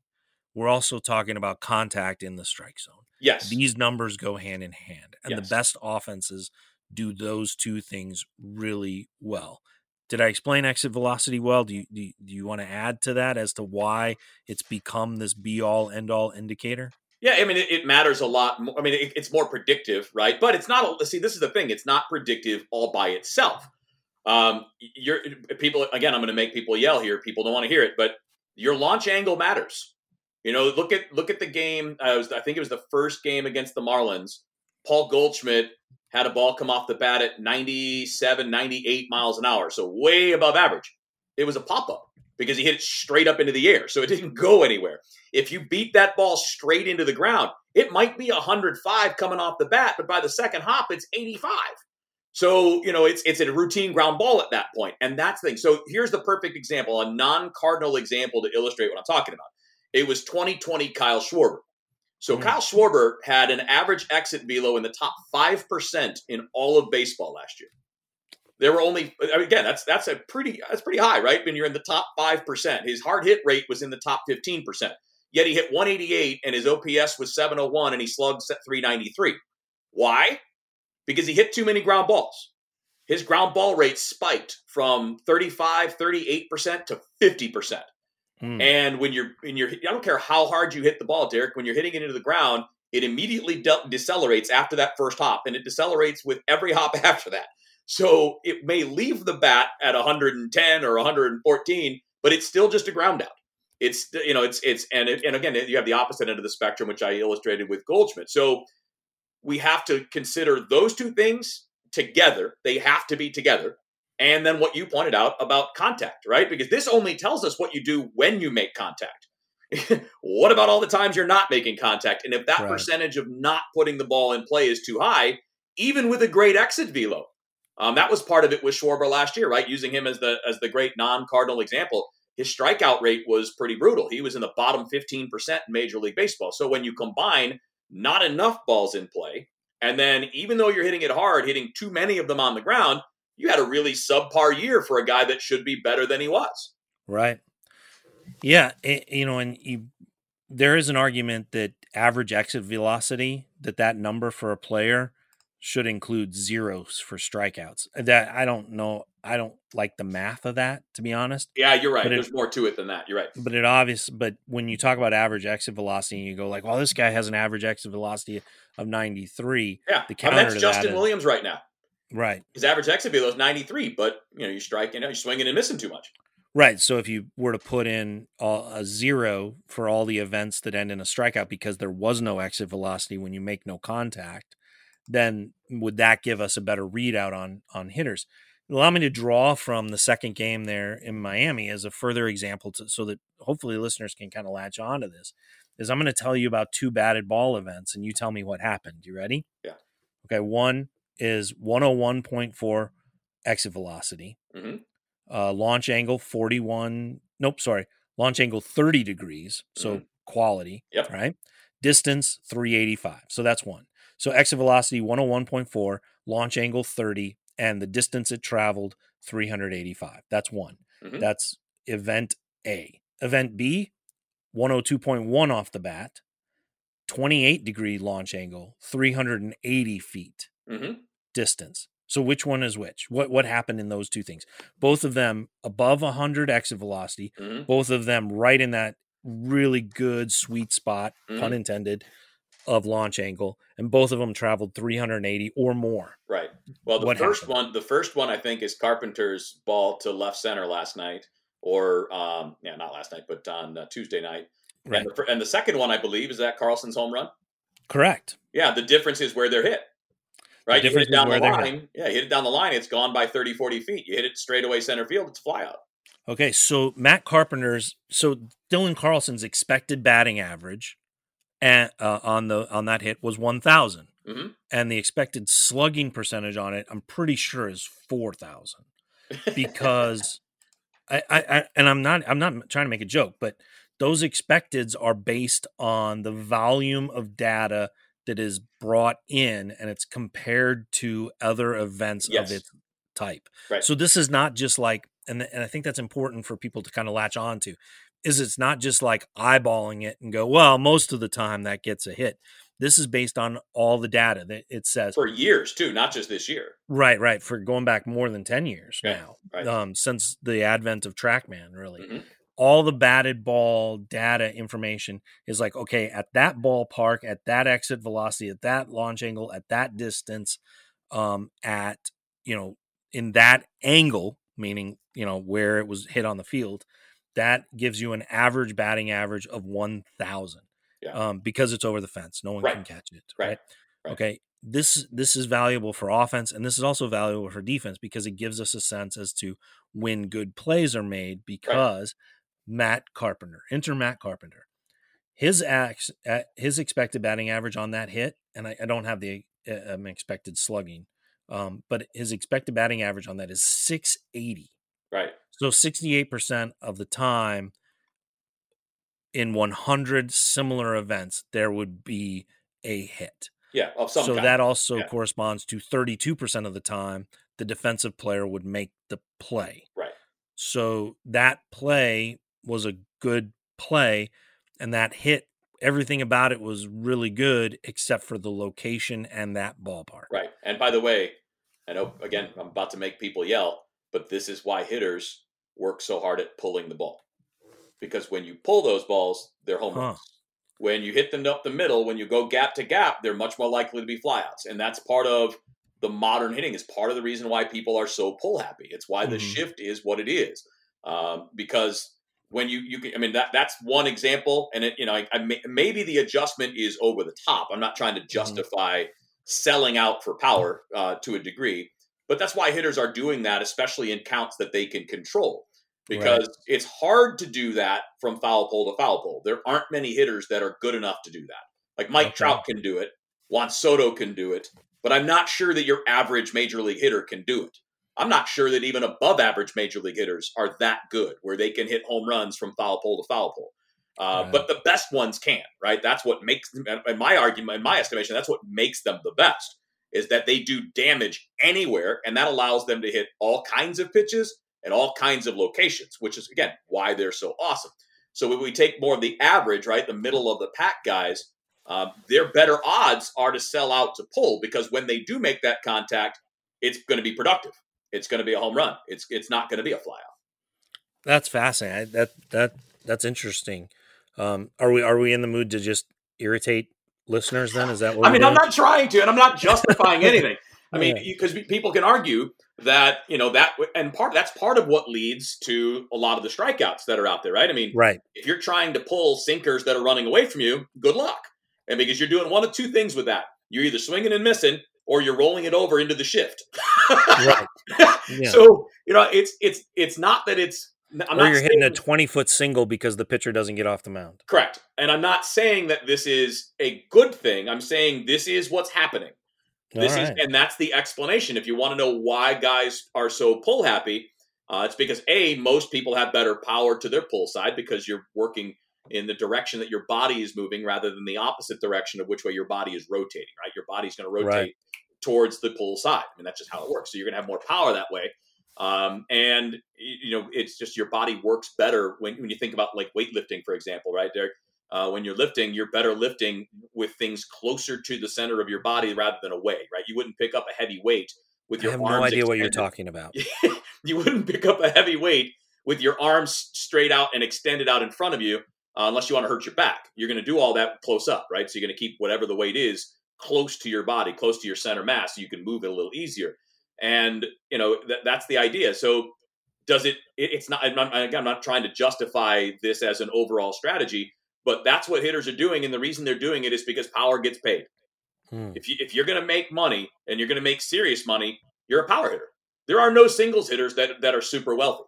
we're also talking about contact in the strike zone. Yes. These numbers go hand in hand. And Yes. the best offenses do those two things really well. Did I explain exit velocity well? Do you, do you, do you want to add to that as to why it's become this be all end all indicator? Yeah, I mean, it, it matters a lot. More. I mean, it, it's more predictive, right? But it's not. See, this is the thing. It's not predictive all by itself. Um, you're people again. I'm going to make people yell here. People don't want to hear it, but your launch angle matters. You know, look at look at the game. Uh, it was, I think it was the first game against the Marlins. Paul Goldschmidt had a ball come off the bat at 97, 98 miles an hour, so way above average. It was a pop up because he hit it straight up into the air, so it didn't go anywhere. If you beat that ball straight into the ground, it might be 105 coming off the bat, but by the second hop, it's 85. So, you know, it's it's a routine ground ball at that point. And that's the thing. So here's the perfect example, a non-cardinal example to illustrate what I'm talking about. It was 2020 Kyle Schwarber. So Hmm. Kyle Schwarber had an average exit velo in the top 5% in all of baseball last year. There were only I mean, again, that's that's a pretty that's pretty high, right? When you're in the top 5%. His hard hit rate was in the top 15%. Yet he hit 188 and his OPS was 701 and he slugged 393. Why? Because he hit too many ground balls. His ground ball rate spiked from 35, 38% to 50%. Hmm. And when you're when you're I don't care how hard you hit the ball, Derek, when you're hitting it into the ground, it immediately de- decelerates after that first hop and it decelerates with every hop after that. So it may leave the bat at 110 or 114, but it's still just a ground out. It's you know it's it's and it, and again you have the opposite end of the spectrum, which I illustrated with Goldschmidt. So we have to consider those two things together. They have to be together. And then what you pointed out about contact, right? Because this only tells us what you do when you make contact. what about all the times you're not making contact? And if that Right. percentage of not putting the ball in play is too high, even with a great exit velo, um, that was part of it with Schwarber last year, right? Using him as the as the great non-cardinal example, his strikeout rate was pretty brutal. He was in the bottom 15% in Major League Baseball. So when you combine not enough balls in play, and then even though you're hitting it hard, hitting too many of them on the ground, you had a really subpar year for a guy that should be better than he was. Right. Yeah, it, you know, and you, there is an argument that average exit velocity, that that number for a player should include zeros for strikeouts. That I don't know. I don't like the math of that, to be honest. Yeah, you're right. But it- There's more to it than that. You're right. But it obvious. But when you talk about average exit velocity, you go like, "Well, this guy has an average exit velocity of 93." Yeah, The I mean, that's to Justin that is- Williams right now. Right. His average exit velo is 93, but you know you're striking, you're swinging and missing too much. Right. So if you were to put in a zero for all the events that end in a strikeout because there was no exit velocity when you make no contact, then would that give us a better readout on on hitters? Allow me to draw from the second game there in Miami as a further example, to, so that hopefully listeners can kind of latch on to this. Is I'm going to tell you about two batted ball events, and you tell me what happened. You ready? Yeah. Okay. One is 101.4 exit velocity hmm uh, launch angle 41 nope sorry launch angle 30 degrees so quality Yep. right distance 385 so that's one so exit velocity 101.4 launch angle 30 and the distance it traveled 385 that's one Mhm. that's event a event b 102.1 off the bat 28 degree launch angle 380 feet hmm distance. So which one is which? What what happened in those two things? Both of them above 100 exit velocity, hmm both of them right in that really good sweet spot, pun Mhm. intended, of launch angle, and both of them traveled 380 or more. Right. Well, the What first happened? one, the first one, I think, is Carpenter's ball to left center last night, or um, yeah, not last night, but on uh, Tuesday night. Right. And, the, and the second one, I believe, is that Carlson's home run. Correct. Yeah, the difference is where they're hit. Right, you hit difference down the where they're hit. line. Yeah, hit it down the line. It's gone by 30, 40 feet. You hit it straight away center field. It's a fly out. Okay, so Matt Carpenter's so Dylan Carlson's expected batting average and uh, on the on that hit was 1000 mm-hmm. and the expected slugging percentage on it i'm pretty sure is 4000 because I, I, I and i'm not i'm not trying to make a joke but those expecteds are based on the volume of data that is brought in and it's compared to other events Yes. of its type Right. so this is not just like and, and i think that's important for people to kind of latch on to is it's not just like eyeballing it and go well most of the time that gets a hit this is based on all the data that it says for years too, not just this year. right right for going back more than 10 years Yeah, now right. um, since the advent of trackman really Mhm. all the batted ball data information is like okay at that ballpark at that exit velocity at that launch angle at that distance um at you know in that angle meaning you know where it was hit on the field that gives you an average batting average of 1000 Yeah. um because it's over the fence no one Right. can catch it Right. right, Right. okay this this is valuable for offense and this is also valuable for defense because it gives us a sense as to when good plays are made because Matt Carpenter, enter Matt Carpenter. His ax, his expected batting average on that hit, and I, I don't have the uh, um, expected slugging, um, but his expected batting average on that is 680. Right. So 68% of the time in 100 similar events, there would be a hit. Yeah. Of some so kind. that also Yeah. corresponds to 32% of the time the defensive player would make the play. Right. So that play was a good play and that hit everything about it was really good except for the location and that ballpark. Right. And by the way, I know again I'm about to make people yell, but this is why hitters work so hard at pulling the ball. Because when you pull those balls, they're home Huh. runs. When you hit them up the middle, when you go gap to gap, they're much more likely to be flyouts. And that's part of the modern hitting is part of the reason why people are so pull happy. It's why the Mhm. shift is what it is. Um, because when you you can, I mean that that's one example, and it you know I, I may, maybe the adjustment is over the top. I'm not trying to justify selling out for power uh, to a degree, but that's why hitters are doing that, especially in counts that they can control. Because it's hard to do that from foul pole to foul pole. There aren't many hitters that are good enough to do that. Like Mike Okay. Trout can do it, Juan Soto can do it, but I'm not sure that your average major league hitter can do it. I'm not sure that even above average major league hitters are that good, where they can hit home runs from foul pole to foul pole. Uh, Right. But the best ones can, right? That's what makes, in my argument, in my estimation, that's what makes them the best. Is that they do damage anywhere, and that allows them to hit all kinds of pitches and all kinds of locations, which is again why they're so awesome. So when we take more of the average, right, the middle of the pack guys, um, their better odds are to sell out to pull because when they do make that contact, it's going to be productive. It's going to be a home run. It's it's not going to be a flyout. That's fascinating. I, that that that's interesting. Um, are we are we in the mood to just irritate listeners? Then is that what I mean, I'm not trying to, and I'm not justifying anything. I mean, Yeah. because people can argue that you know that, and part that's part of what leads to a lot of the strikeouts that are out there, right? I mean, right. if you're trying to pull sinkers that are running away from you, good luck. And because you're doing one of two things with that, you're either swinging and missing, or you're rolling it over into the shift. Right. Yeah. So you know, it's it's it's not that it's. I'm or not you're hitting a 20 foot single because the pitcher doesn't get off the mound. Correct. And I'm not saying that this is a good thing. I'm saying this is what's happening. This All is, and that's the explanation. If you want to know why guys are so pull happy, uh, it's because a most people have better power to their pull side because you're working in the direction that your body is moving rather than the opposite direction of which way your body is rotating. Right, your body's going to rotate Right. towards the pull side. I mean, that's just how it works. So you're going to have more power that way. Um, and you know, it's just your body works better when when you think about like weightlifting, for example, right, Derek. Uh, when you're lifting, you're better lifting with things closer to the center of your body rather than away, right? You wouldn't pick up a heavy weight with your. I have arms no idea what you're talking about. you wouldn't pick up a heavy weight with your arms straight out and extended out in front of you uh, unless you want to hurt your back. You're going to do all that close up, right? So you're going to keep whatever the weight is close to your body, close to your center mass, so you can move it a little easier. And you know that, that's the idea. So does it, it? It's not. I'm not. Again, I'm not trying to justify this as an overall strategy, but that's what hitters are doing, and the reason they're doing it is because power gets paid. Hmm. If you if you're going to make money and you're going to make serious money, you're a power hitter. There are no singles hitters that that are super wealthy.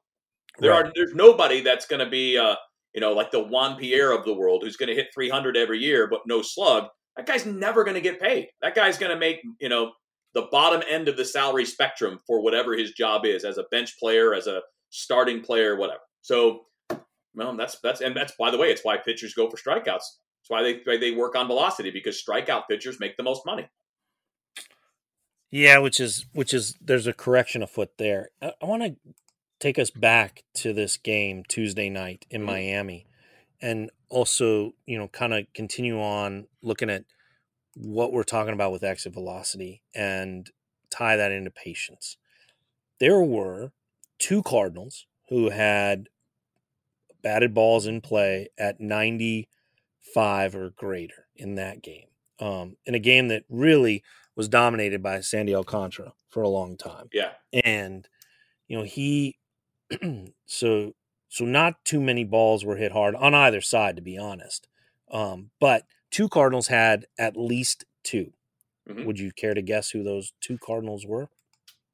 There Right. are there's nobody that's going to be uh, you know like the Juan Pierre of the world who's going to hit 300 every year but no slug. That guy's never going to get paid. That guy's going to make you know the bottom end of the salary spectrum for whatever his job is as a bench player, as a starting player, whatever. So, well, that's that's and that's by the way, it's why pitchers go for strikeouts. It's why they why they work on velocity because strikeout pitchers make the most money. Yeah, which is which is there's a correction afoot there. I, I want to take us back to this game Tuesday night in Mhm. Miami, and also you know kind of continue on looking at what we're talking about with exit velocity and tie that into patience. There were two Cardinals who had batted balls in play at 95 or greater in that game. Um, in a game that really was dominated by Sandy Alcantara for a long time. Yeah, And, you know, he, so, so not too many balls were hit hard on either side, to be honest. Um, but two Cardinals had at least 2 Mhm. Would you care to guess who those two Cardinals were?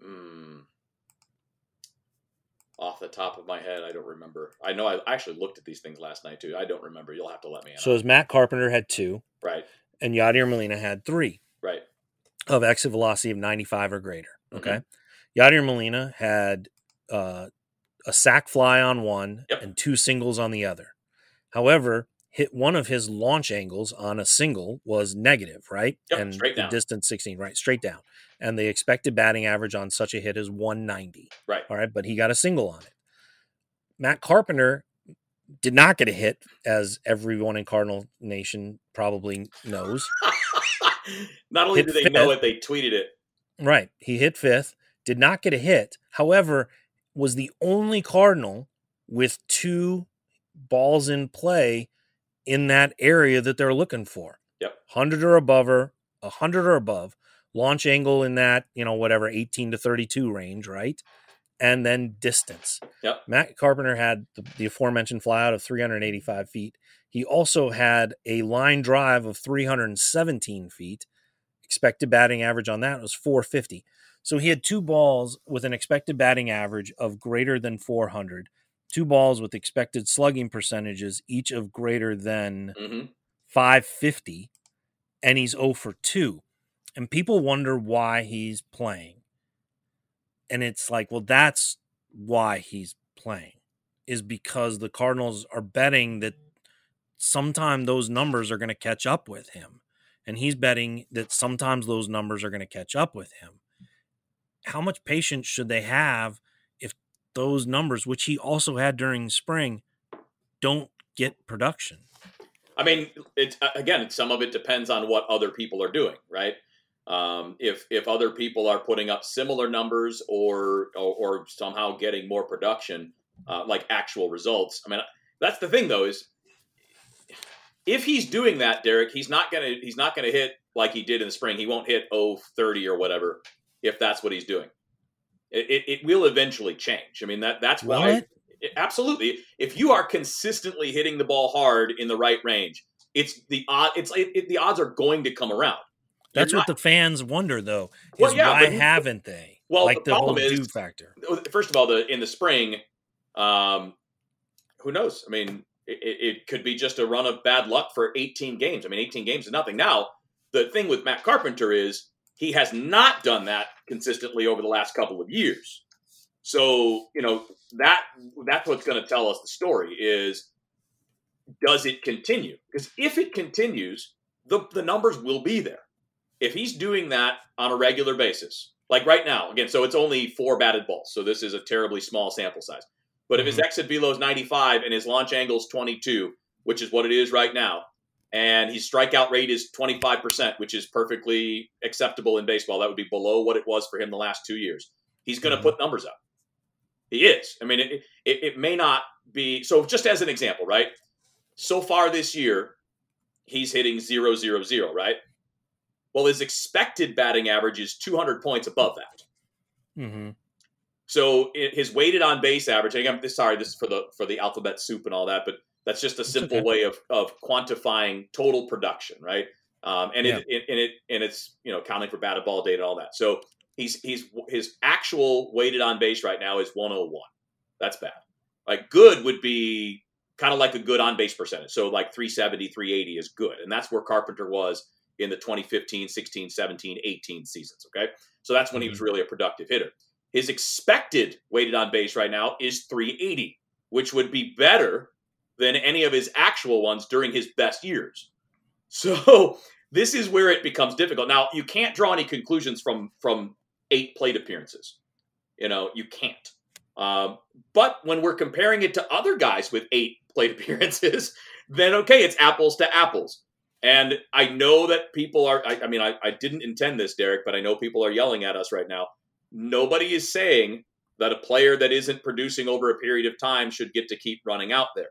Mm. Off the top of my head, I don't remember. I know I actually looked at these things last night too. I don't remember. You'll have to let me know. So as Matt Carpenter had two, right, and Yadier Molina had three. right. of exit velocity of 95 or greater. Mhm. Okay. Yadier Molina had uh, a sac fly on one Yep. and two singles on the other. However, hit one of his launch angles on a single was negative, right? Yep, and straight the down. distance 16, right? Straight down. And the expected batting average on such a hit is 190. Right. All right. But he got a single on it. Matt Carpenter did not get a hit, as everyone in Cardinal Nation probably knows. Not only Hit do they know it, they tweeted it. Right. He hit fifth, did not get a hit. However, was the only Cardinal with two balls in play in that area that they're looking for. Yep. 100 or above or 100 or above. Launch angle in that, you know, whatever, 18 to 32 range, right? And then distance. Yep. Matt Carpenter had the, the aforementioned flyout of 385 feet. He also had a line drive of 317 feet. Expected batting average on that was 450. So he had two balls with an expected batting average of greater than 400, two balls with expected slugging percentages, each of greater than hmm 550, and he's 0 for 2. And people wonder why he's playing. And it's like, well, that's why he's playing, is because the Cardinals are betting that sometime those numbers are going to catch up with him. And he's betting that sometimes those numbers are going to catch up with him. How much patience should they have those numbers, which he also had during spring, don't get production? I mean, it's again, some of it depends on what other people are doing, right? Um, if if other people are putting up similar numbers or or, or somehow getting more production, uh, like actual results. I mean, that's the thing though is if he's doing that, Derek, he's not gonna he's not gonna hit like he did in the spring. He won't hit 30 or whatever if that's what he's doing. It, it, will eventually change. I mean that that's why absolutely. If you are consistently hitting the ball hard in the right range, it's the odd. It's it, it, the odds are going to come around. That's You're what the fans wonder, though. Is Well, yeah, why but- haven't they? Well, like the the, whole problem is- factor. First of all, the in the spring, um, who knows? I mean, it, it it could be just a run of bad luck for 18 games. I mean, 18 games is nothing. Now, the thing with Matt Carpenter is he has not done that consistently over the last couple of years. So you know that that's what's going to tell us the story is does it continue? Because if it continues, the the numbers will be there. If he's doing that on a regular basis, like right now, again, so it's only four batted balls, so this is a terribly small sample size. But if his mm-hmm. exit velo is 95 and his launch angle is 22, which is what it is right now, and his strikeout rate is 25%, which is perfectly acceptable in baseball, that would be below what it was for him the last two years. He's going to Mhm. put numbers up. He is. I mean, it, it, it may not be. So, just as an example, right? So far this year, he's hitting zero, zero, zero, right? Well, his expected batting average is 200 points above that. Mm-hmm. So it, his weighted on base average. Again, I'm sorry, this is for the for the alphabet soup and all that, but that's just a simple okay. way of of quantifying total production, right? Um, and it, it and it and it's you know counting for batted ball data and all that. So he's he's his actual weighted on base right now is 101. That's bad. Like good would be kind of like a good on base percentage. So like 370, 380 is good. And that's where Carpenter was in the 2015, 16, 17, 18 seasons. Okay. So that's when he was really a productive hitter. His expected weighted on base right now is 380, which would be better than any of his actual ones during his best years. So this is where it becomes difficult. Now you can't draw any conclusions from from eight plate appearances. You know you can't. Um, but when we're comparing it to other guys with eight plate appearances, then okay, it's apples to apples. And I know that people are, I, I mean, I, I didn't intend this, Derek, but I know people are yelling at us right now. Nobody is saying that a player that isn't producing over a period of time should get to keep running out there.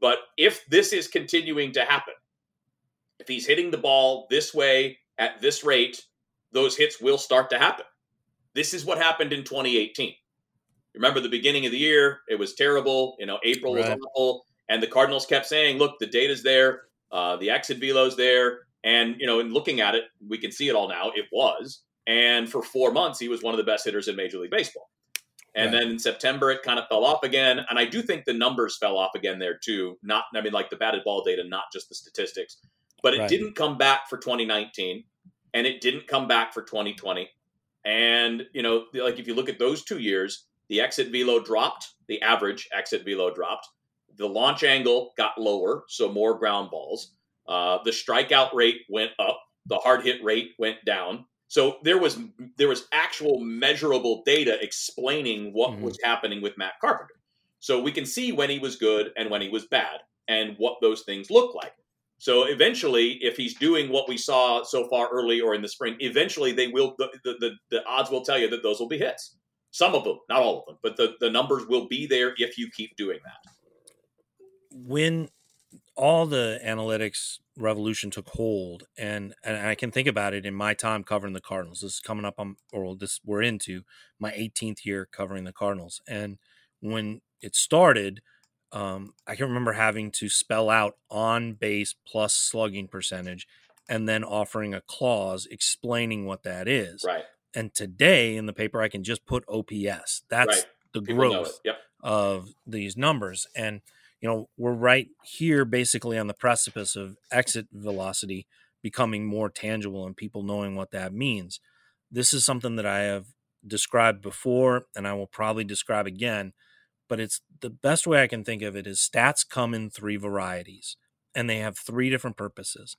But if this is continuing to happen, if he's hitting the ball this way at this rate, those hits will start to happen. This is what happened in 2018. Remember the beginning of the year, it was terrible. You know, April right. was awful. And the Cardinals kept saying, look, the data's there, uh, the exit velo's there. And, you know, in looking at it, we can see it all now. It was. And for four months, he was one of the best hitters in Major League Baseball. And right. then in September, it kind of fell off again. And I do think the numbers fell off again there too. Not, I mean, like the batted ball data, not just the statistics. But it right. didn't come back for 2019 and it didn't come back for 2020. And, you know, like if you look at those two years, the exit velo dropped, the average exit velo dropped. The launch angle got lower, so more ground balls. Uh, the strikeout rate went up. The hard hit rate went down. So there was there was actual measurable data explaining what mm-hmm. was happening with Matt Carpenter. So we can see when he was good and when he was bad and what those things look like. So eventually, if he's doing what we saw so far early or in the spring, eventually they will the, the, the, the odds will tell you that those will be hits. Some of them, not all of them, but the, the numbers will be there if you keep doing that. When all the analytics revolution took hold, and and I can think about it in my time covering the Cardinals. This is coming up on, or this we're into my 18th year covering the Cardinals, and when it started, um, I can remember having to spell out on base plus slugging percentage, and then offering a clause explaining what that is. Right. And today in the paper, I can just put OPS. That's right. the People growth yep. of these numbers. And, you know, we're right here basically on the precipice of exit velocity becoming more tangible and people knowing what that means. This is something that I have described before and I will probably describe again, but it's the best way I can think of it is stats come in three varieties and they have three different purposes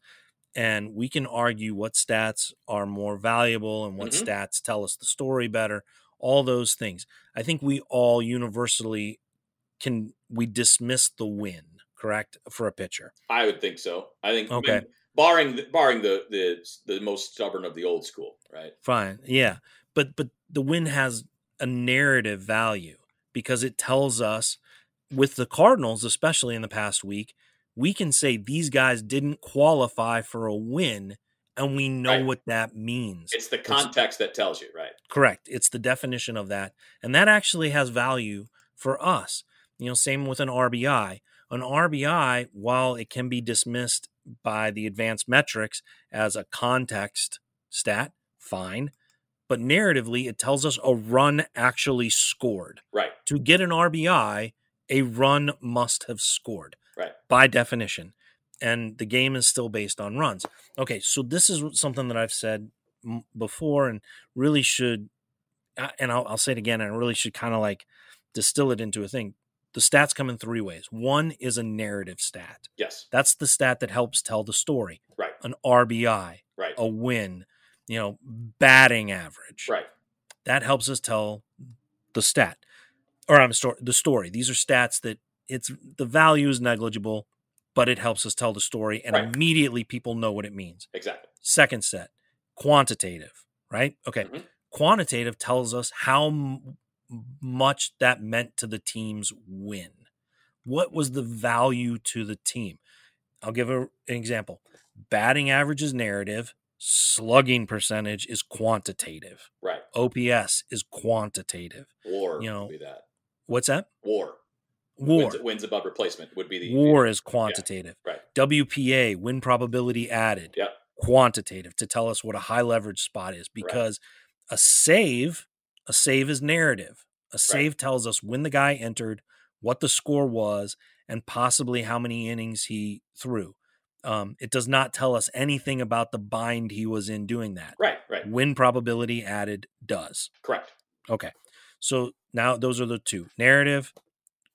and we can argue what stats are more valuable and what mm-hmm. stats tell us the story better all those things i think we all universally can we dismiss the win correct for a pitcher i would think so i think okay I mean, barring barring the the the most stubborn of the old school right fine yeah but but the win has a narrative value because it tells us with the cardinals especially in the past week we can say these guys didn't qualify for a win and we know right. what that means. It's the context it's, that tells you, right? Correct. It's the definition of that. And that actually has value for us. You know, same with an RBI. An RBI, while it can be dismissed by the advanced metrics as a context stat, fine. But narratively, it tells us a run actually scored. Right. To get an RBI, a run must have scored right. by definition. And the game is still based on runs. Okay, so this is something that I've said before and really should, uh, and I'll, I'll say it again, and I really should kind of like distill it into a thing. The stats come in three ways. One is a narrative stat. Yes. That's the stat that helps tell the story. Right. An RBI. Right. A win. You know, batting average. Right. That helps us tell the stat. Or I'm sorry, the story. These are stats that it's the value is negligible, but it helps us tell the story, and right. immediately people know what it means. Exactly. Second set, quantitative, right? Okay. Mm-hmm. Quantitative tells us how much that meant to the team's win. What was the value to the team? I'll give a, an example. Batting average is narrative, slugging percentage is quantitative. Right. OPS is quantitative. War, you know, What's that? War. War wins, wins, above replacement would be the war is quantitative. Yeah, right. WPA win probability added. Yeah. Quantitative to tell us what a high leverage spot is because right. a save a save is narrative. A save right. tells us when the guy entered, what the score was, and possibly how many innings he threw. Um, it does not tell us anything about the bind he was in doing that. Right, right. Win probability added does. Correct. Okay. So now those are the two narrative,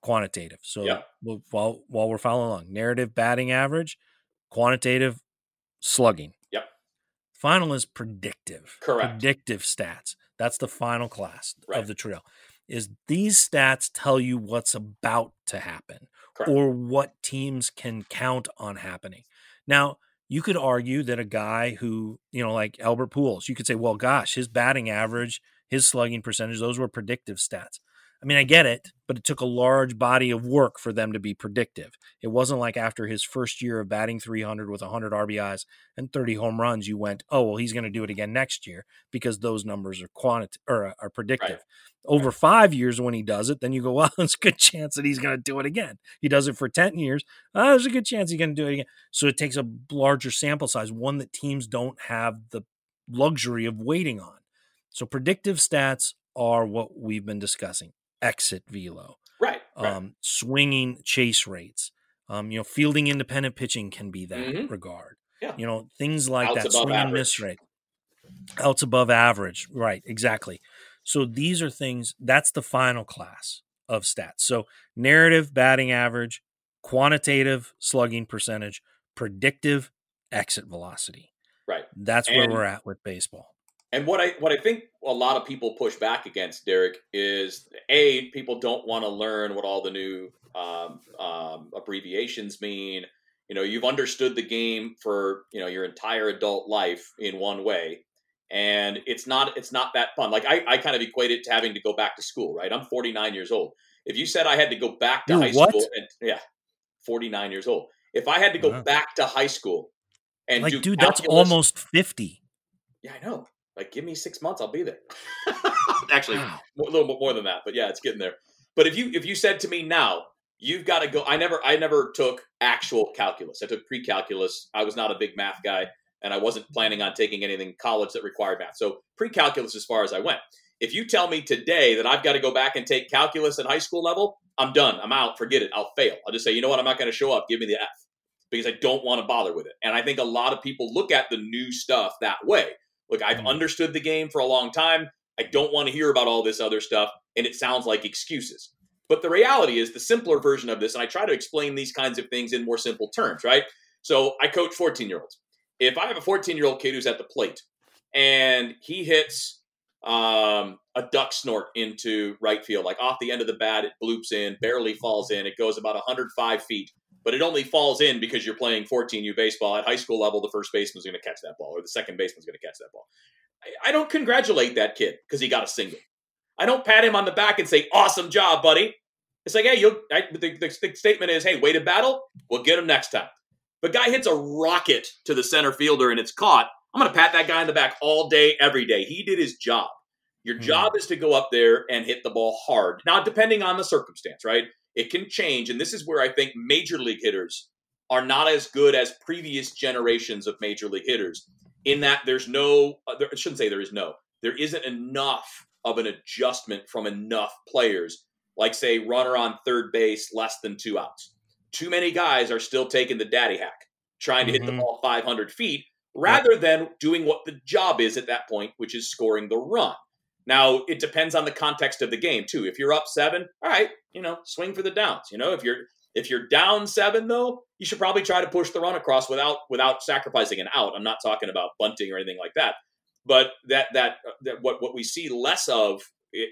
quantitative. So Yeah. we'll, while, while we're following along, narrative batting average, quantitative slugging. Yep. Final is predictive. Correct. Predictive stats. That's the final class Right. of the trail. Is these stats tell you what's about to happen Correct. or what teams can count on happening. Now, you could argue that a guy who, you know, like Albert Pujols, you could say, well, gosh, his batting average, his slugging percentage, those were predictive stats. I mean, I get it, but it took a large body of work for them to be predictive. It wasn't like after his first year of batting 300 with 100 RBIs and 30 home runs, you went, oh, well, he's going to do it again next year because those numbers are quanti- or uh, are predictive. Over five years, when he does it, then you go, well, there's a good chance that he's going to do it again. He does it for 10 years. Uh, there's a good chance he's going to do it again. So it takes a larger sample size, one that teams don't have the luxury of waiting on. So predictive stats are what we've been discussing exit velo, Right. right. um, swinging chase rates. Um, you know, fielding independent pitching can be that Mhm. regard. Yeah. You know, things like Outs that. Swing and miss rate. Outs above average. Right. Exactly. So these are things, that's the final class of stats. So narrative batting average, quantitative slugging percentage, predictive exit velocity. right. That's where we're at with baseball. And what I what I think a lot of people push back against, Derek, is a people don't want to learn what all the new um, um, abbreviations mean. You know, you've understood the game for you know your entire adult life in one way, and it's not it's not that fun. Like I, I kind of equate it to having to go back to school. Right, I'm 49 years old. If you said I had to go back to You're high what? school, and yeah, 49 years old. If I had to go Wow. back to high school and Like, do dude, that's almost 50. yeah, I know. Like, give me six months, I'll be there. Actually, Wow. a little bit more than that, but yeah, it's getting there. But if you if you said to me now, you've got to go. I never I never took actual calculus. I took pre-calculus. I was not a big math guy, and I wasn't planning on taking anything in college that required math. So pre-calculus as far as I went. If you tell me today that I've got to go back and take calculus at high school level, I'm done. I'm out. Forget it. I'll fail. I'll just say, you know what? I'm not going to show up. Give me the F because I don't want to bother with it. And I think a lot of people look at the new stuff that way. Look, I've Mhm. understood the game for a long time. I don't want to hear about all this other stuff, and it sounds like excuses. But the reality is, the simpler version of this, and I try to explain these kinds of things in more simple terms, right? So I coach 14 year olds. If I have a 14 year old kid who's at the plate and he hits um, a duck snort into right field, like off the end of the bat, it bloops in, barely falls in, it goes about 105 feet but it only falls in because you're playing 14U baseball at high school level. The first baseman's going to catch that ball, or the second baseman's going to catch that ball. I, I don't congratulate that kid because he got a single. I don't pat him on the back and say, "Awesome job, buddy." It's like, hey, you'll. I, the, the, the statement is, "Hey, way to battle. We'll get him next time." The guy hits a rocket to the center fielder and it's caught. I'm going to pat that guy in the back all day, every day. He did his job. Your Mhm. job is to go up there and hit the ball hard. Now, depending on the circumstance, right? It can change. And this is where I think major league hitters are not as good as previous generations of major league hitters in that there's no, uh, there, I shouldn't say there is no, there isn't enough of an adjustment from enough players, like, say, runner on third base, less than two outs. Too many guys are still taking the daddy hack, trying to hit the Mhm. ball 500 feet, rather than doing what the job is at that point, which is scoring the run. Now, it depends on the context of the game too. If you're up seven, all right, you know, swing for the downs. You know, if you're if you're down seven though, you should probably try to push the run across without without sacrificing an out. I'm not talking about bunting or anything like that. But that that, uh, that what what we see less of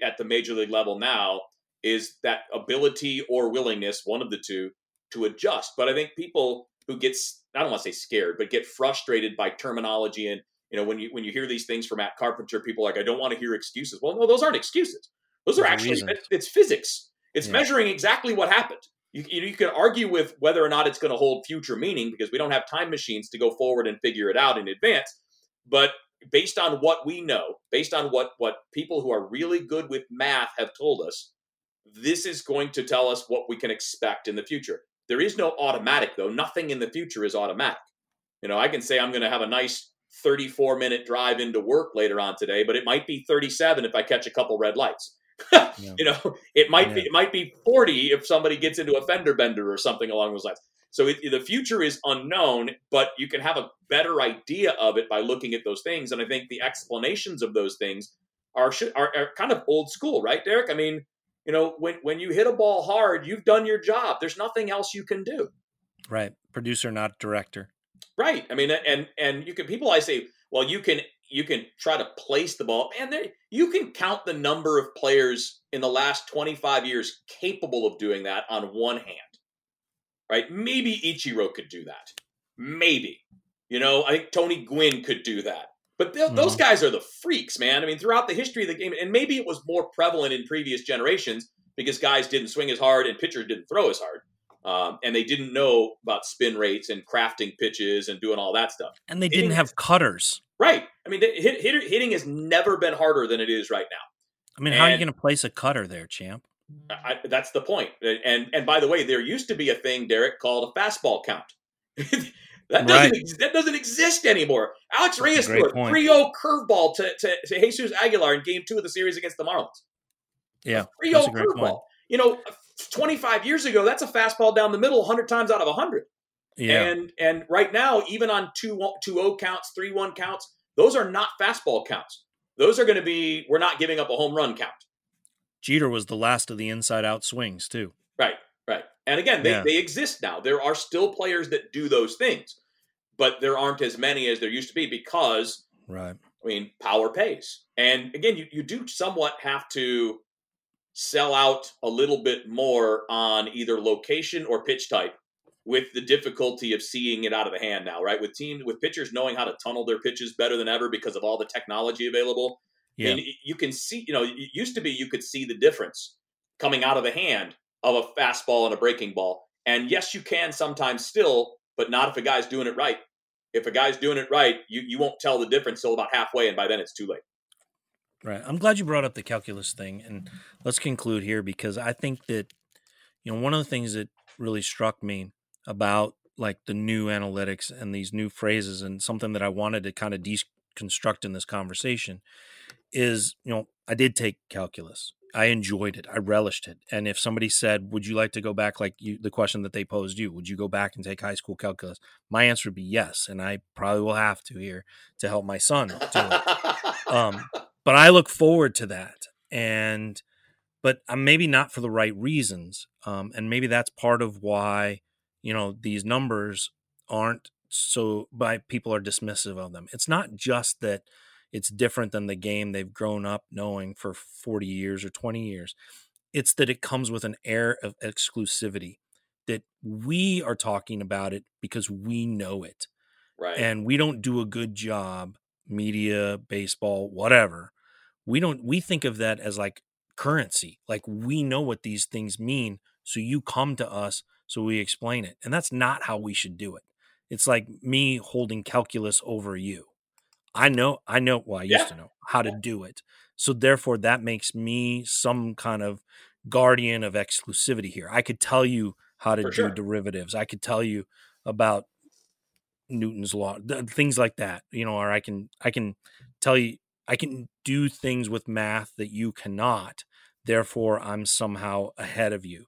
at the major league level now is that ability or willingness, one of the two, to adjust. But I think people who get I don't want to say scared, but get frustrated by terminology and you know when you when you hear these things from Matt Carpenter, people are like I don't want to hear excuses. Well, no, those aren't excuses. Those are actually reasons. it's physics. It's Yeah. measuring exactly what happened. You, you, you can argue with whether or not it's going to hold future meaning because we don't have time machines to go forward and figure it out in advance. But based on what we know, based on what what people who are really good with math have told us, this is going to tell us what we can expect in the future. There is no automatic though. Nothing in the future is automatic. You know, I can say I'm going to have a nice 34 minute drive into work later on today, but it might be 37 if I catch a couple red lights. yeah. You know, it might yeah. be it might be 40 if somebody gets into a fender bender or something along those lines. So it, the future is unknown, but you can have a better idea of it by looking at those things. And I think the explanations of those things are, are, are kind of old school, right, Derek? I mean, you know, when when you hit a ball hard, you've done your job. There's nothing else you can do. Right, producer, not director. Right. I mean, and and you can people I say, well, you can you can try to place the ball, and there you can count the number of players in the last 25 years capable of doing that on one hand right? Maybe Ichiro could do that. Maybe. You know, I think Tony Gwynn could do that. But th- mm-hmm. those guys are the freaks, man. I mean, throughout the history of the game, and maybe it was more prevalent in previous generations because guys didn't swing as hard and pitchers didn't throw as hard. Um, and they didn't know about spin rates and crafting pitches and doing all that stuff. And they didn't have cutters. Right. I mean, hit, hit, hitting has never been harder than it is right now. I mean, and, how are you going to place a cutter there, champ? I, that's the point. And and by the way, there used to be a thing, Derrick, called a fastball count. that doesn't right. that doesn't exist anymore. Alex Reyes threw a 3-0 curveball to, to, to Jesus Aguilar in game two of the series against the Marlins. Yeah. 3-0 curveball. You know, 25 years ago, that's a fastball down the middle 100 times out of 100. Yeah. And and right now, even on 2 2-0 counts, 3-1 counts, those are not fastball counts. Those are going to be we're not giving up a home run count. Jeter was the last of the inside out swings too. Right, right. And again, they, yeah. they exist now. There are still players that do those things, but there aren't as many as there used to be because right. I mean, power pays. And again, you, you do somewhat have to sell out a little bit more on either location or pitch type with the difficulty of seeing it out of the hand now, right? With teams with pitchers knowing how to tunnel their pitches better than ever because of all the technology available. Yeah. I mean, you can see, you know, it used to be you could see the difference coming out of the hand of a fastball and a breaking ball. And yes, you can sometimes still, but not if a guy's doing it right. If a guy's doing it right, you, you won't tell the difference till about halfway, and by then it's too late. Right. I'm glad you brought up the calculus thing. And let's conclude here because I think that, you know, one of the things that really struck me about like the new analytics and these new phrases and something that I wanted to kind of deconstruct in this conversation is, you know, I did take calculus. I enjoyed it. I relished it. And if somebody said, "Would you like to go back?" like you, the question that they posed you, would you go back and take high school calculus? My answer would be yes, and I probably will have to here to help my son do it. um, but I look forward to that, and but uh, maybe not for the right reasons, um, and maybe that's part of why you know these numbers aren't so by people are dismissive of them. It's not just that it's different than the game they've grown up knowing for 40 years or 20 years. It's that it comes with an air of exclusivity that we are talking about it because we know it. Right. And we don't do a good job, media, baseball, whatever. We don't we think of that as like currency. Like we know what these things mean, so you come to us so we explain it. And that's not how we should do it. It's like me holding calculus over you. I know, I know, well, I used yeah. to know how to do it. So therefore, that makes me some kind of guardian of exclusivity here. I could tell you how to For do sure. derivatives. I could tell you about Newton's law, things like that. You know, or I can, I can tell you, I can do things with math that you cannot. Therefore, I'm somehow ahead of you.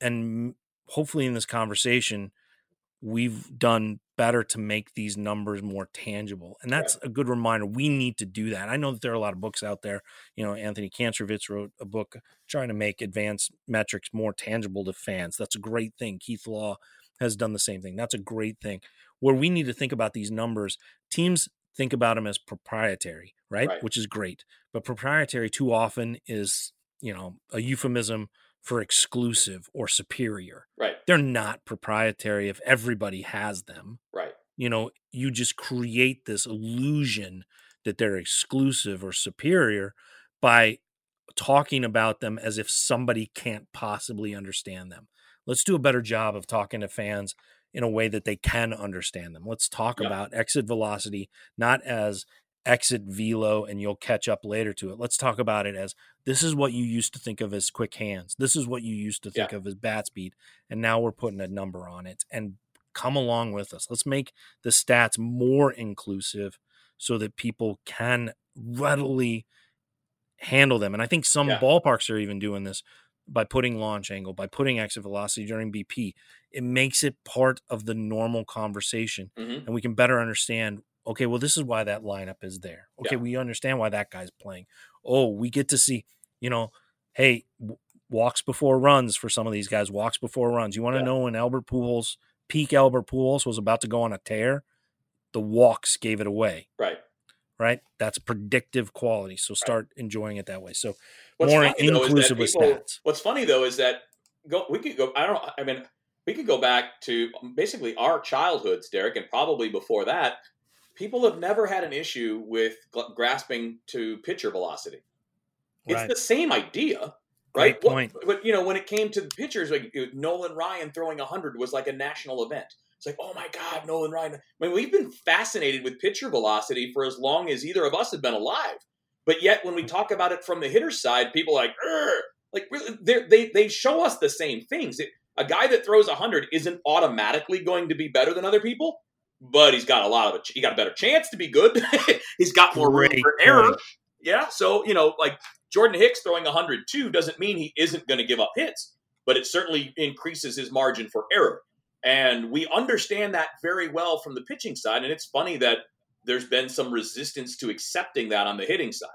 And hopefully, in this conversation, we've done better to make these numbers more tangible. And that's a good reminder. We need to do that. I know that there are a lot of books out there. You know, Anthony Castrovince wrote a book trying to make advanced metrics more tangible to fans. That's a great thing. Keith Law has done the same thing. That's a great thing. Where we need to think about these numbers, teams think about them as proprietary, right? right? Which is great. But proprietary too often is, you know, a euphemism for exclusive or superior. Right. They're not proprietary if everybody has them. Right. You know, you just create this illusion that they're exclusive or superior by talking about them as if somebody can't possibly understand them. Let's do a better job of talking to fans in a way that they can understand them. Let's talk yeah. about exit velocity not as exit velo and you'll catch up later to it. Let's talk about it as this is what you used to think of as quick hands. This is what you used to think yeah. of as bat speed. And now we're putting a number on it and come along with us. Let's make the stats more inclusive so that people can readily handle them. And I think some Yeah. ballparks are even doing this by putting launch angle, by putting exit velocity during BP. It makes it part of the normal conversation, Mhm. and we can better understand. Okay, well, this is why that lineup is there. Okay, Yeah. we understand why that guy's playing. Oh, we get to see, you know, hey, w- walks before runs for some of these guys. Walks before runs. You want to Yeah. know when Albert Pujols, peak Albert Pujols, was about to go on a tear? The walks gave it away Right. right? That's predictive quality. So start enjoying it that way. So What's more funny, though, that with stats. What's funny though is that go we could go. I don't. I mean, we could go back to um, basically our childhoods, Derrick, and probably before that. People have never had an issue with gl- grasping to pitcher velocity. It's Right. the same idea, Great right? What- but you know, when it came to the pitchers, like know, Nolan Ryan throwing hundred was like a national event. It's like, oh my God, Nolan Ryan. I mean, we've been fascinated with pitcher velocity for as long as either of us have been alive. But yet, when we talk about it from the hitter's side, people are like, "Urgh." like they they show us the same things. It, a guy that throws hundred isn't automatically going to be better than other people, but he's got a lot of a, he got a better chance to be good. he's got more room for error. Yeah, so you know, like Jordan Hicks throwing 102 doesn't mean he isn't going to give up hits, but it certainly increases his margin for error. And we understand that very well from the pitching side. And it's funny that there's been some resistance to accepting that on the hitting side.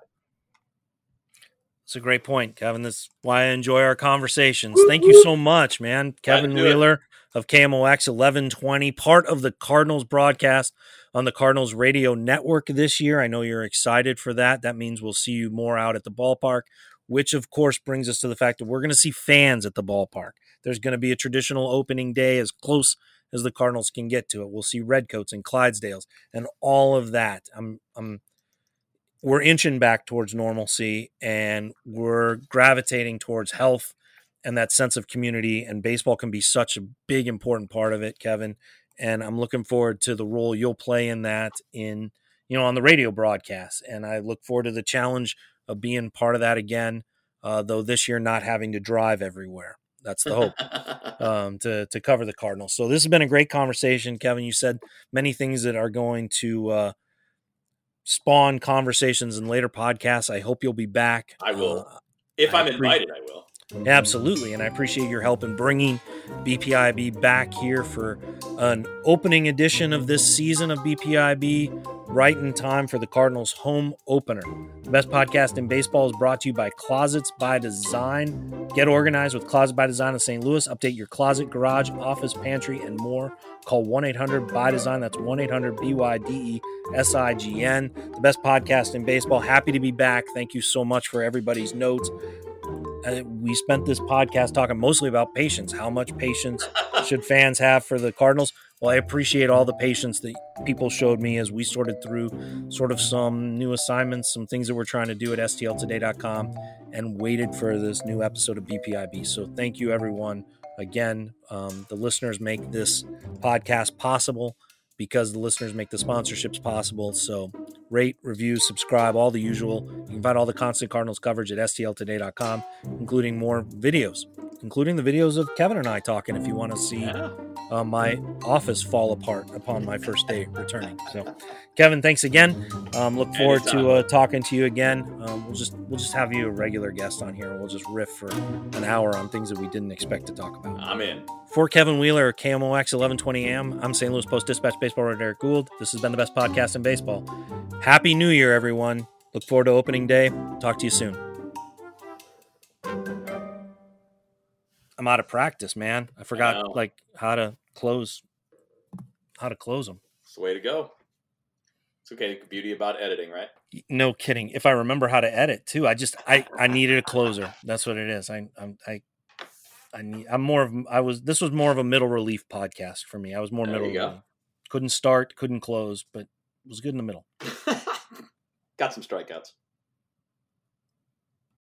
It's a great point, Kevin. That's why I enjoy our conversations. Thank you so much, man. Kevin. Wheeler of KMOX 1120, part of the Cardinals broadcast on the Cardinals radio network this year. I know you're excited for that. That means we'll see you more out at the ballpark, which of course brings us to the fact that we're going to see fans at the ballpark. There's going to be a traditional opening day as close as the Cardinals can get to it. We'll see Redcoats and Clydesdales and all of that. I'm I'm we're inching back towards normalcy and we're gravitating towards health and that sense of community and baseball can be such a big important part of it kevin and i'm looking forward to the role you'll play in that in you know on the radio broadcast and i look forward to the challenge of being part of that again uh, though this year not having to drive everywhere that's the hope um, to to cover the Cardinals. So this has been a great conversation, Kevin. You said many things that are going to uh, spawn conversations in later podcasts. I hope you'll be back. I will. Uh, if I I'm invited, I will. Absolutely. And I appreciate your help in bringing BPIB back here for an opening edition of this season of BPIB right in time for the Cardinals home opener. The best podcast in baseball is brought to you by Closets by Design. Get organized with Closet by Design of St. Louis. Update your closet, garage, office, pantry, and more. Call 1 800 by Design. That's 1 800 B Y D E S I G N. The best podcast in baseball. Happy to be back. Thank you so much for everybody's notes. Uh, we spent this podcast talking mostly about patience. How much patience should fans have for the Cardinals? Well, I appreciate all the patience that people showed me as we sorted through sort of some new assignments, some things that we're trying to do at stltoday.com, and waited for this new episode of BPIB. So thank you, everyone. Again, um, the listeners make this podcast possible because the listeners make the sponsorships possible. So rate, review, subscribe, all the usual. You can find all the constant Cardinals coverage at stltoday.com, including more videos, including the videos of Kevin and I talking if you want to see Yeah. uh, my office fall apart upon my first day returning. So, Kevin, thanks again. Um, look forward to uh, talking to you again. Um, we'll just we'll just have you a regular guest on here. We'll just riff for an hour on things that we didn't expect to talk about. I'm in. For Kevin Wheeler, KMOX 1120 AM, I'm St. Louis Post Dispatch baseball writer Derrick Goold. This has been the best podcast in baseball. Happy New Year, everyone. Look forward to opening day. Talk to you soon. I'm out of practice, man. I forgot like how to close how to close them. It's the way to go. It's okay. The beauty about editing, right? No kidding. If I remember how to edit too, I just I I needed a closer. That's what it is. I I'm I I need I'm more of I was this was more of a middle relief podcast for me. I was more There middle relief. Couldn't start, couldn't close, but was good in the middle. Got some strikeouts.